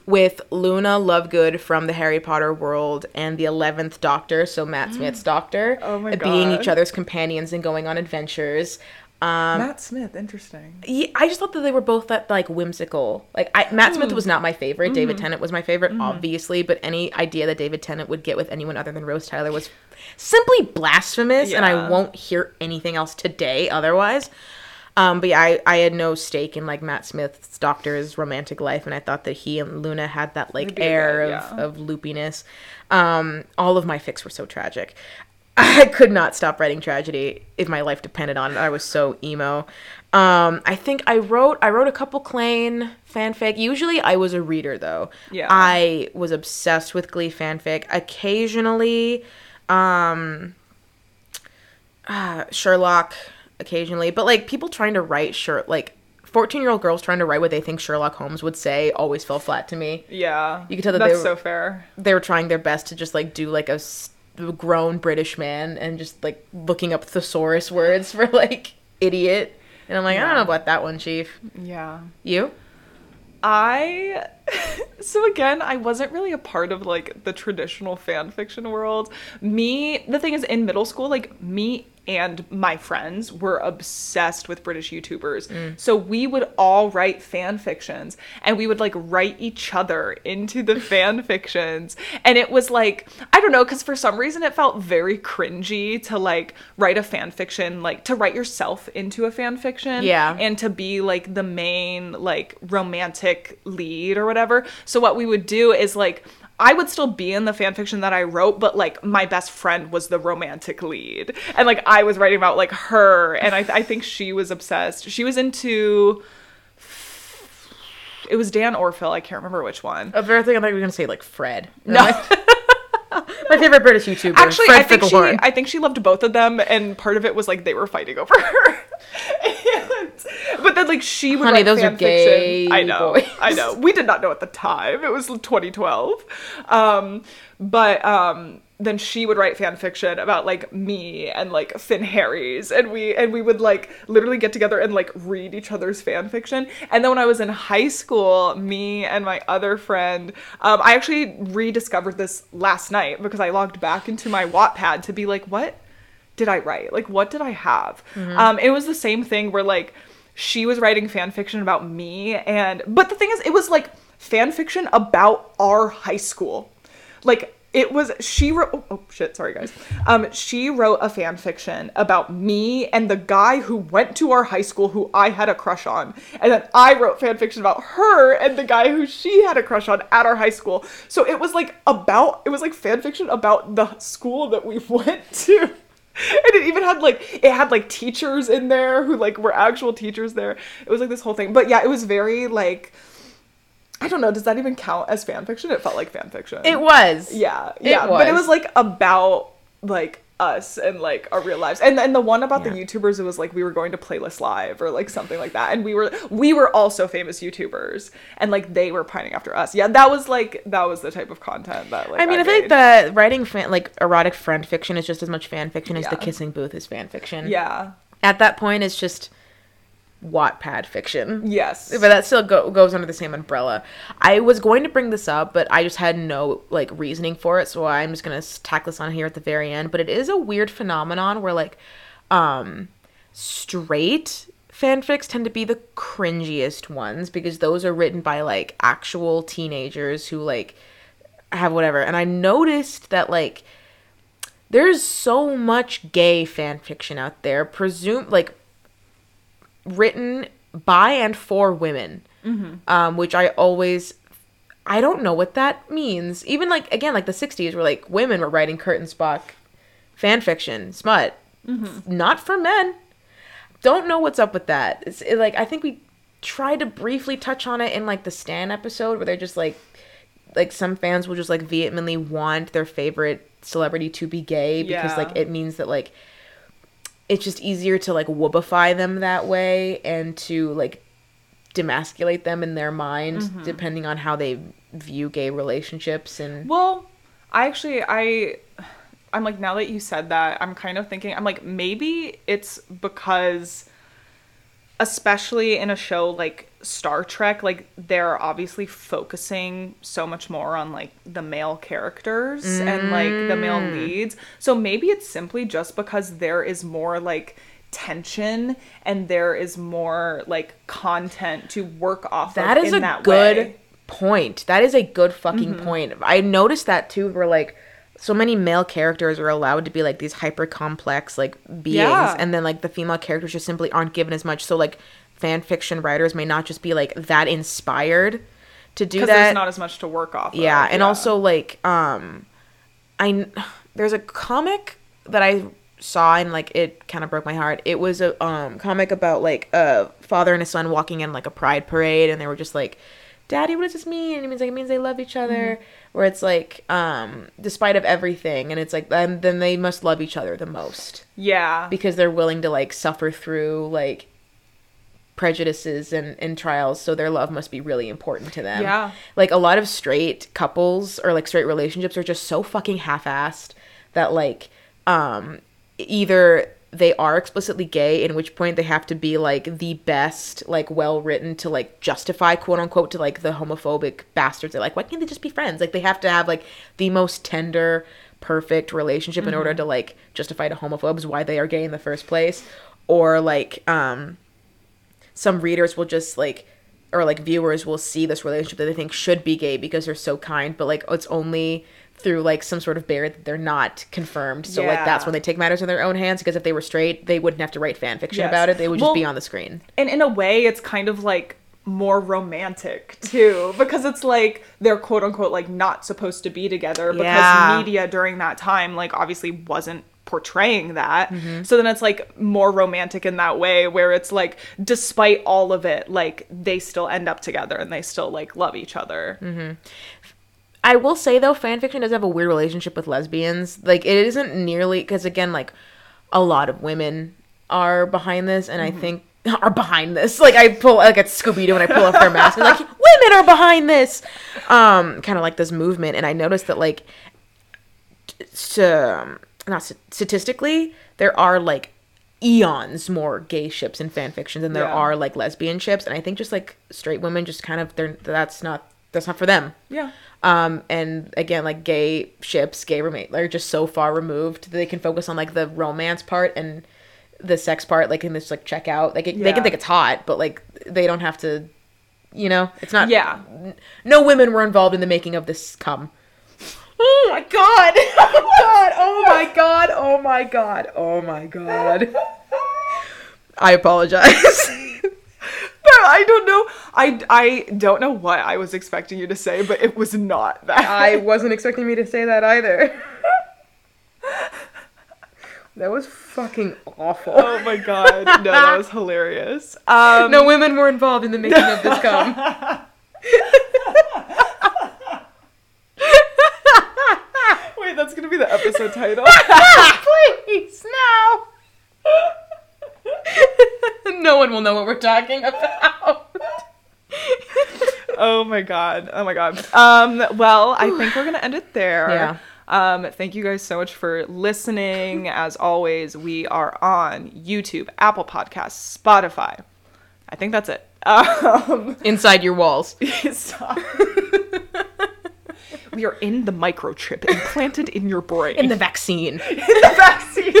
with Luna Lovegood from the Harry Potter world and the Eleventh Doctor, so Matt mm. Smith's Doctor, Oh my being each other's companions and going on adventures. Um, Matt Smith, interesting. yeah, I just thought that they were both that like whimsical. Like I, Matt Smith was not my favorite. David Tennant was my favorite, obviously. But any idea that David Tennant would get with anyone other than Rose Tyler was simply blasphemous, and I won't hear anything else today otherwise. Um, but yeah, I, I had no stake in like Matt Smith's Doctor's romantic life, and I thought that he and Luna had that like They'd be a air good- of, yeah. of loopiness. Um, all of my fics were so tragic. I could not stop writing tragedy if my life depended on it. I was so emo. Um, I think I wrote I wrote a couple Klaine fanfic. Usually I was a reader though. Yeah. I was obsessed with Glee fanfic. Occasionally, um, uh, Sherlock. Occasionally, but like people trying to write Sher like. 14 year old girls trying to write what they think Sherlock Holmes would say always fell flat to me Yeah. You could tell that That's they were- so fair. they were trying their best to just like do like a s- grown British man and just like looking up thesaurus words for like idiot. And I'm like, I don't know about that one, Chief. Yeah. You? I so again, I wasn't really a part of like the traditional fan fiction world. Me, the thing is in middle school, like me and my friends were obsessed with British YouTubers. So we would all write fan fictions and we would like write each other into the fan fictions. And it was like, I don't know, because for some reason it felt very cringy to like write a fan fiction, like to write yourself into a fan fiction. Yeah. And to be like the main like romantic lead or whatever. So what we would do is like, I would still be in the fan fiction that I wrote, but like my best friend was the romantic lead. And like I was writing about like her, and I, I think she was obsessed. She was into. It was Dan or Phil, I can't remember which one. Oh, thing I thought you were gonna say like Fred. No. My favorite British YouTuber. Actually, Fred I think she, I think she loved both of them, and part of it was like they were fighting over her. And- but then, like she would Honey, write those are fan fiction. gay I know, boys. I know. We did not know at the time. It was 2012. Um, but um, then she would write fan fiction about like me and like Finn Harries, and we and we would like literally get together and like read each other's fan fiction. And then when I was in high school, me and my other friend, um, I actually rediscovered this last night because I logged back into my Wattpad to be like, what did I write? Like, what did I have? Um, it was the same thing where like she was writing fan fiction about me, and but the thing is, it was like fan fiction about our high school. Like it was she wrote. Oh, oh shit, sorry guys. Um, she wrote a fan fiction about me and the guy who went to our high school who I had a crush on, and then I wrote fan fiction about her and the guy who she had a crush on at our high school. So it was like about it was like fan fiction about the school that we went to and it even had like it had like teachers in there who like were actual teachers there it was like this whole thing but yeah it was very like i don't know does that even count as fan fiction? It felt like fan fiction. It was. yeah It yeah but it was. was. like about like us and like our real lives. And and the one about the youtubers it was like we were going to playlist live or like something like that. And we were we were also famous youtubers. And like they were pining after us. Yeah that was like that was the type of content that like I mean, I, like made. the writing fan, like erotic friend fiction is just as much fan fiction as the kissing booth is fan fiction. yeah. At that point, it's just Wattpad fiction. yes But that still go- goes under the same umbrella. I was going to bring this up, but I just had no like reasoning for it, so I'm just gonna tack this on here at the very end. But it is a weird phenomenon where like, um, straight fanfics tend to be the cringiest ones because those are written by like actual teenagers who like have whatever. And I noticed that like there's so much gay fan fiction out there, presume like written by and for women, um, which I always I don't know what that means. Even like again, like the '60s, where like women were writing Kirk and Spock fan fiction, smut, not for men. Don't know what's up with that. It's it, like I think we tried to briefly touch on it in like the Stan episode, where they're just like like some fans will just like vehemently want their favorite celebrity to be gay because Yeah. like it means that like it's just easier to like woobify them that way and to like demasculate them in their mind Mm-hmm. depending on how they view gay relationships and Well, I actually I I'm like now that you said that, I'm kind of thinking I'm like maybe it's because especially in a show like Star Trek, like they're obviously focusing so much more on like the male characters and like the male Mm. leads. So maybe it's simply just because there is more like tension and there is more like content to work off that of is in a that good way. point that is a good fucking Mm-hmm. point i noticed that too where like so many male characters are allowed to be like these hyper complex like beings Yeah. and then like the female characters just simply aren't given as much so like fan fiction writers may not just be like that inspired to do because that. there's not as much to work off. yeah of, and also like um i there's a comic that i saw and like it kind of broke my heart. It was a um comic about like a father and a son walking in like a pride parade and they were just like daddy what does this mean? And it means like it means they love each other. Where it's like um despite of everything and it's like then then they must love each other the most. Yeah, because they're willing to like suffer through like prejudices and, and trials so their love must be really important to them Yeah. like a lot of straight couples or like straight relationships are just so fucking half-assed that like um either they are explicitly gay, in which point they have to be like the best, like well written to like justify quote unquote to like the homophobic bastards. They're like, why can't they just be friends? Like they have to have like the most tender, perfect relationship in order to like justify to homophobes why they are gay in the first place. Or like um some readers will just like or like viewers will see this relationship that they think should be gay because they're so kind, but like it's only through like some sort of barrier that they're not confirmed. So like that's when they take matters in their own hands because if they were straight, they wouldn't have to write fan fiction Yes. about it. They would just Well- be on the screen. and in a way it's kind of like more romantic too because it's like they're quote unquote like not supposed to be together because Yeah. media during that time like obviously wasn't portraying that Mm-hmm. so then it's like more romantic in that way where it's like despite all of it like they still end up together and they still like love each other Mm-hmm. I will say though, fan fiction does have a weird relationship with lesbians. Like it isn't nearly because again, like a lot of women are behind this, and I think are behind this. Like I pull like at Scooby Doo and I pull up their mask, and like women are behind this. Um, kind of like this movement, and I noticed that like, t- s- um, not statistically, there are like eons more gay ships in fan fiction than there Yeah. are like lesbian ships, and I think just like straight women just kind of they're that's not that's not for them. yeah Um, and again, like gay ships, gay roommate, they're just so far removed that they can focus on like the romance part and the sex part. Like, in this like check out. Like, it, they can think it's hot, but like they don't have to. You know, it's not. yeah No women were involved in the making of this cum. Oh my god! Oh god! Oh my god! Oh my god! Oh my god! I apologize. but I don't know. I, I don't know what I was expecting you to say, but it was not that. I wasn't expecting me to say that either. that was fucking awful. Oh my god. No, that was hilarious. Um, no women were involved in the making of this cum. That's gonna be the episode title. Please, no. no one will know what we're talking about. oh my god. Oh my god. Um, well, I think we're gonna end it there. Yeah. Um, thank you guys so much for listening. As always, we are on YouTube, Apple Podcasts, Spotify. I think that's it. Um, Inside your walls. stop. We are in the microchip implanted in your brain. In the vaccine. In the vaccine.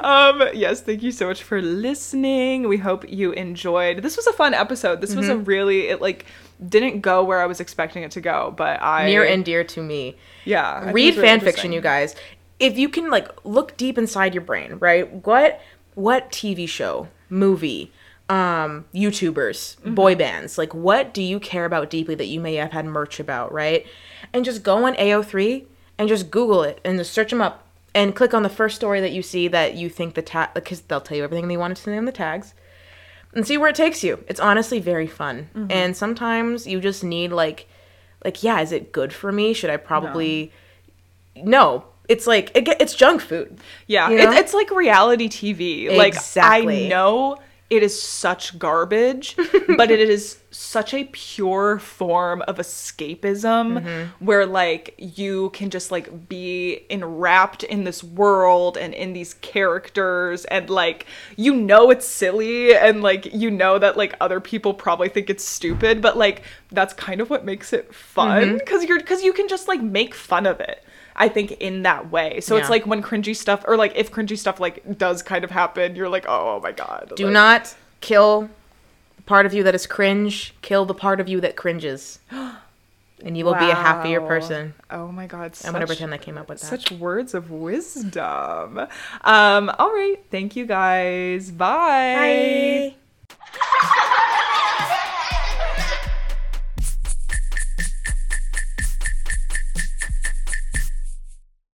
um yes thank you so much for listening we hope you enjoyed this was a fun episode this was a really it like didn't go where i was expecting it to go but i Near and dear to me. yeah I read really fan fiction you guys if you can like look deep inside your brain right what what tv show movie um youtubers Mm-hmm. boy bands like what do you care about deeply that you may have had merch about right and just go on ao3 and just google it and just search them up and click on the first story that you see that you think the tag because they'll tell you everything they wanted to say in the tags and see where it takes you. It's honestly very fun. Mm-hmm. And sometimes you just need like like yeah, is it good for me? Should I probably No. It's like it, it's junk food. yeah You it, it's like reality tv like Exactly. i know it is such garbage but it is such a pure form of escapism Mm-hmm. where like you can just like be enwrapped in this world and in these characters and like you know it's silly and like you know that like other people probably think it's stupid but like that's kind of what makes it fun Mm-hmm. because you're because you can just like make fun of it I think in that way. So it's like when cringy stuff or like if cringy stuff like does kind of happen, you're like, oh, my god. Do Like, not kill the part of you that is cringe. Kill the part of you that cringes. And you will be a happier person. Oh my god. I'm gonna pretend I came up with that. Such words of wisdom. Um, all right. Thank you guys. Bye. Bye.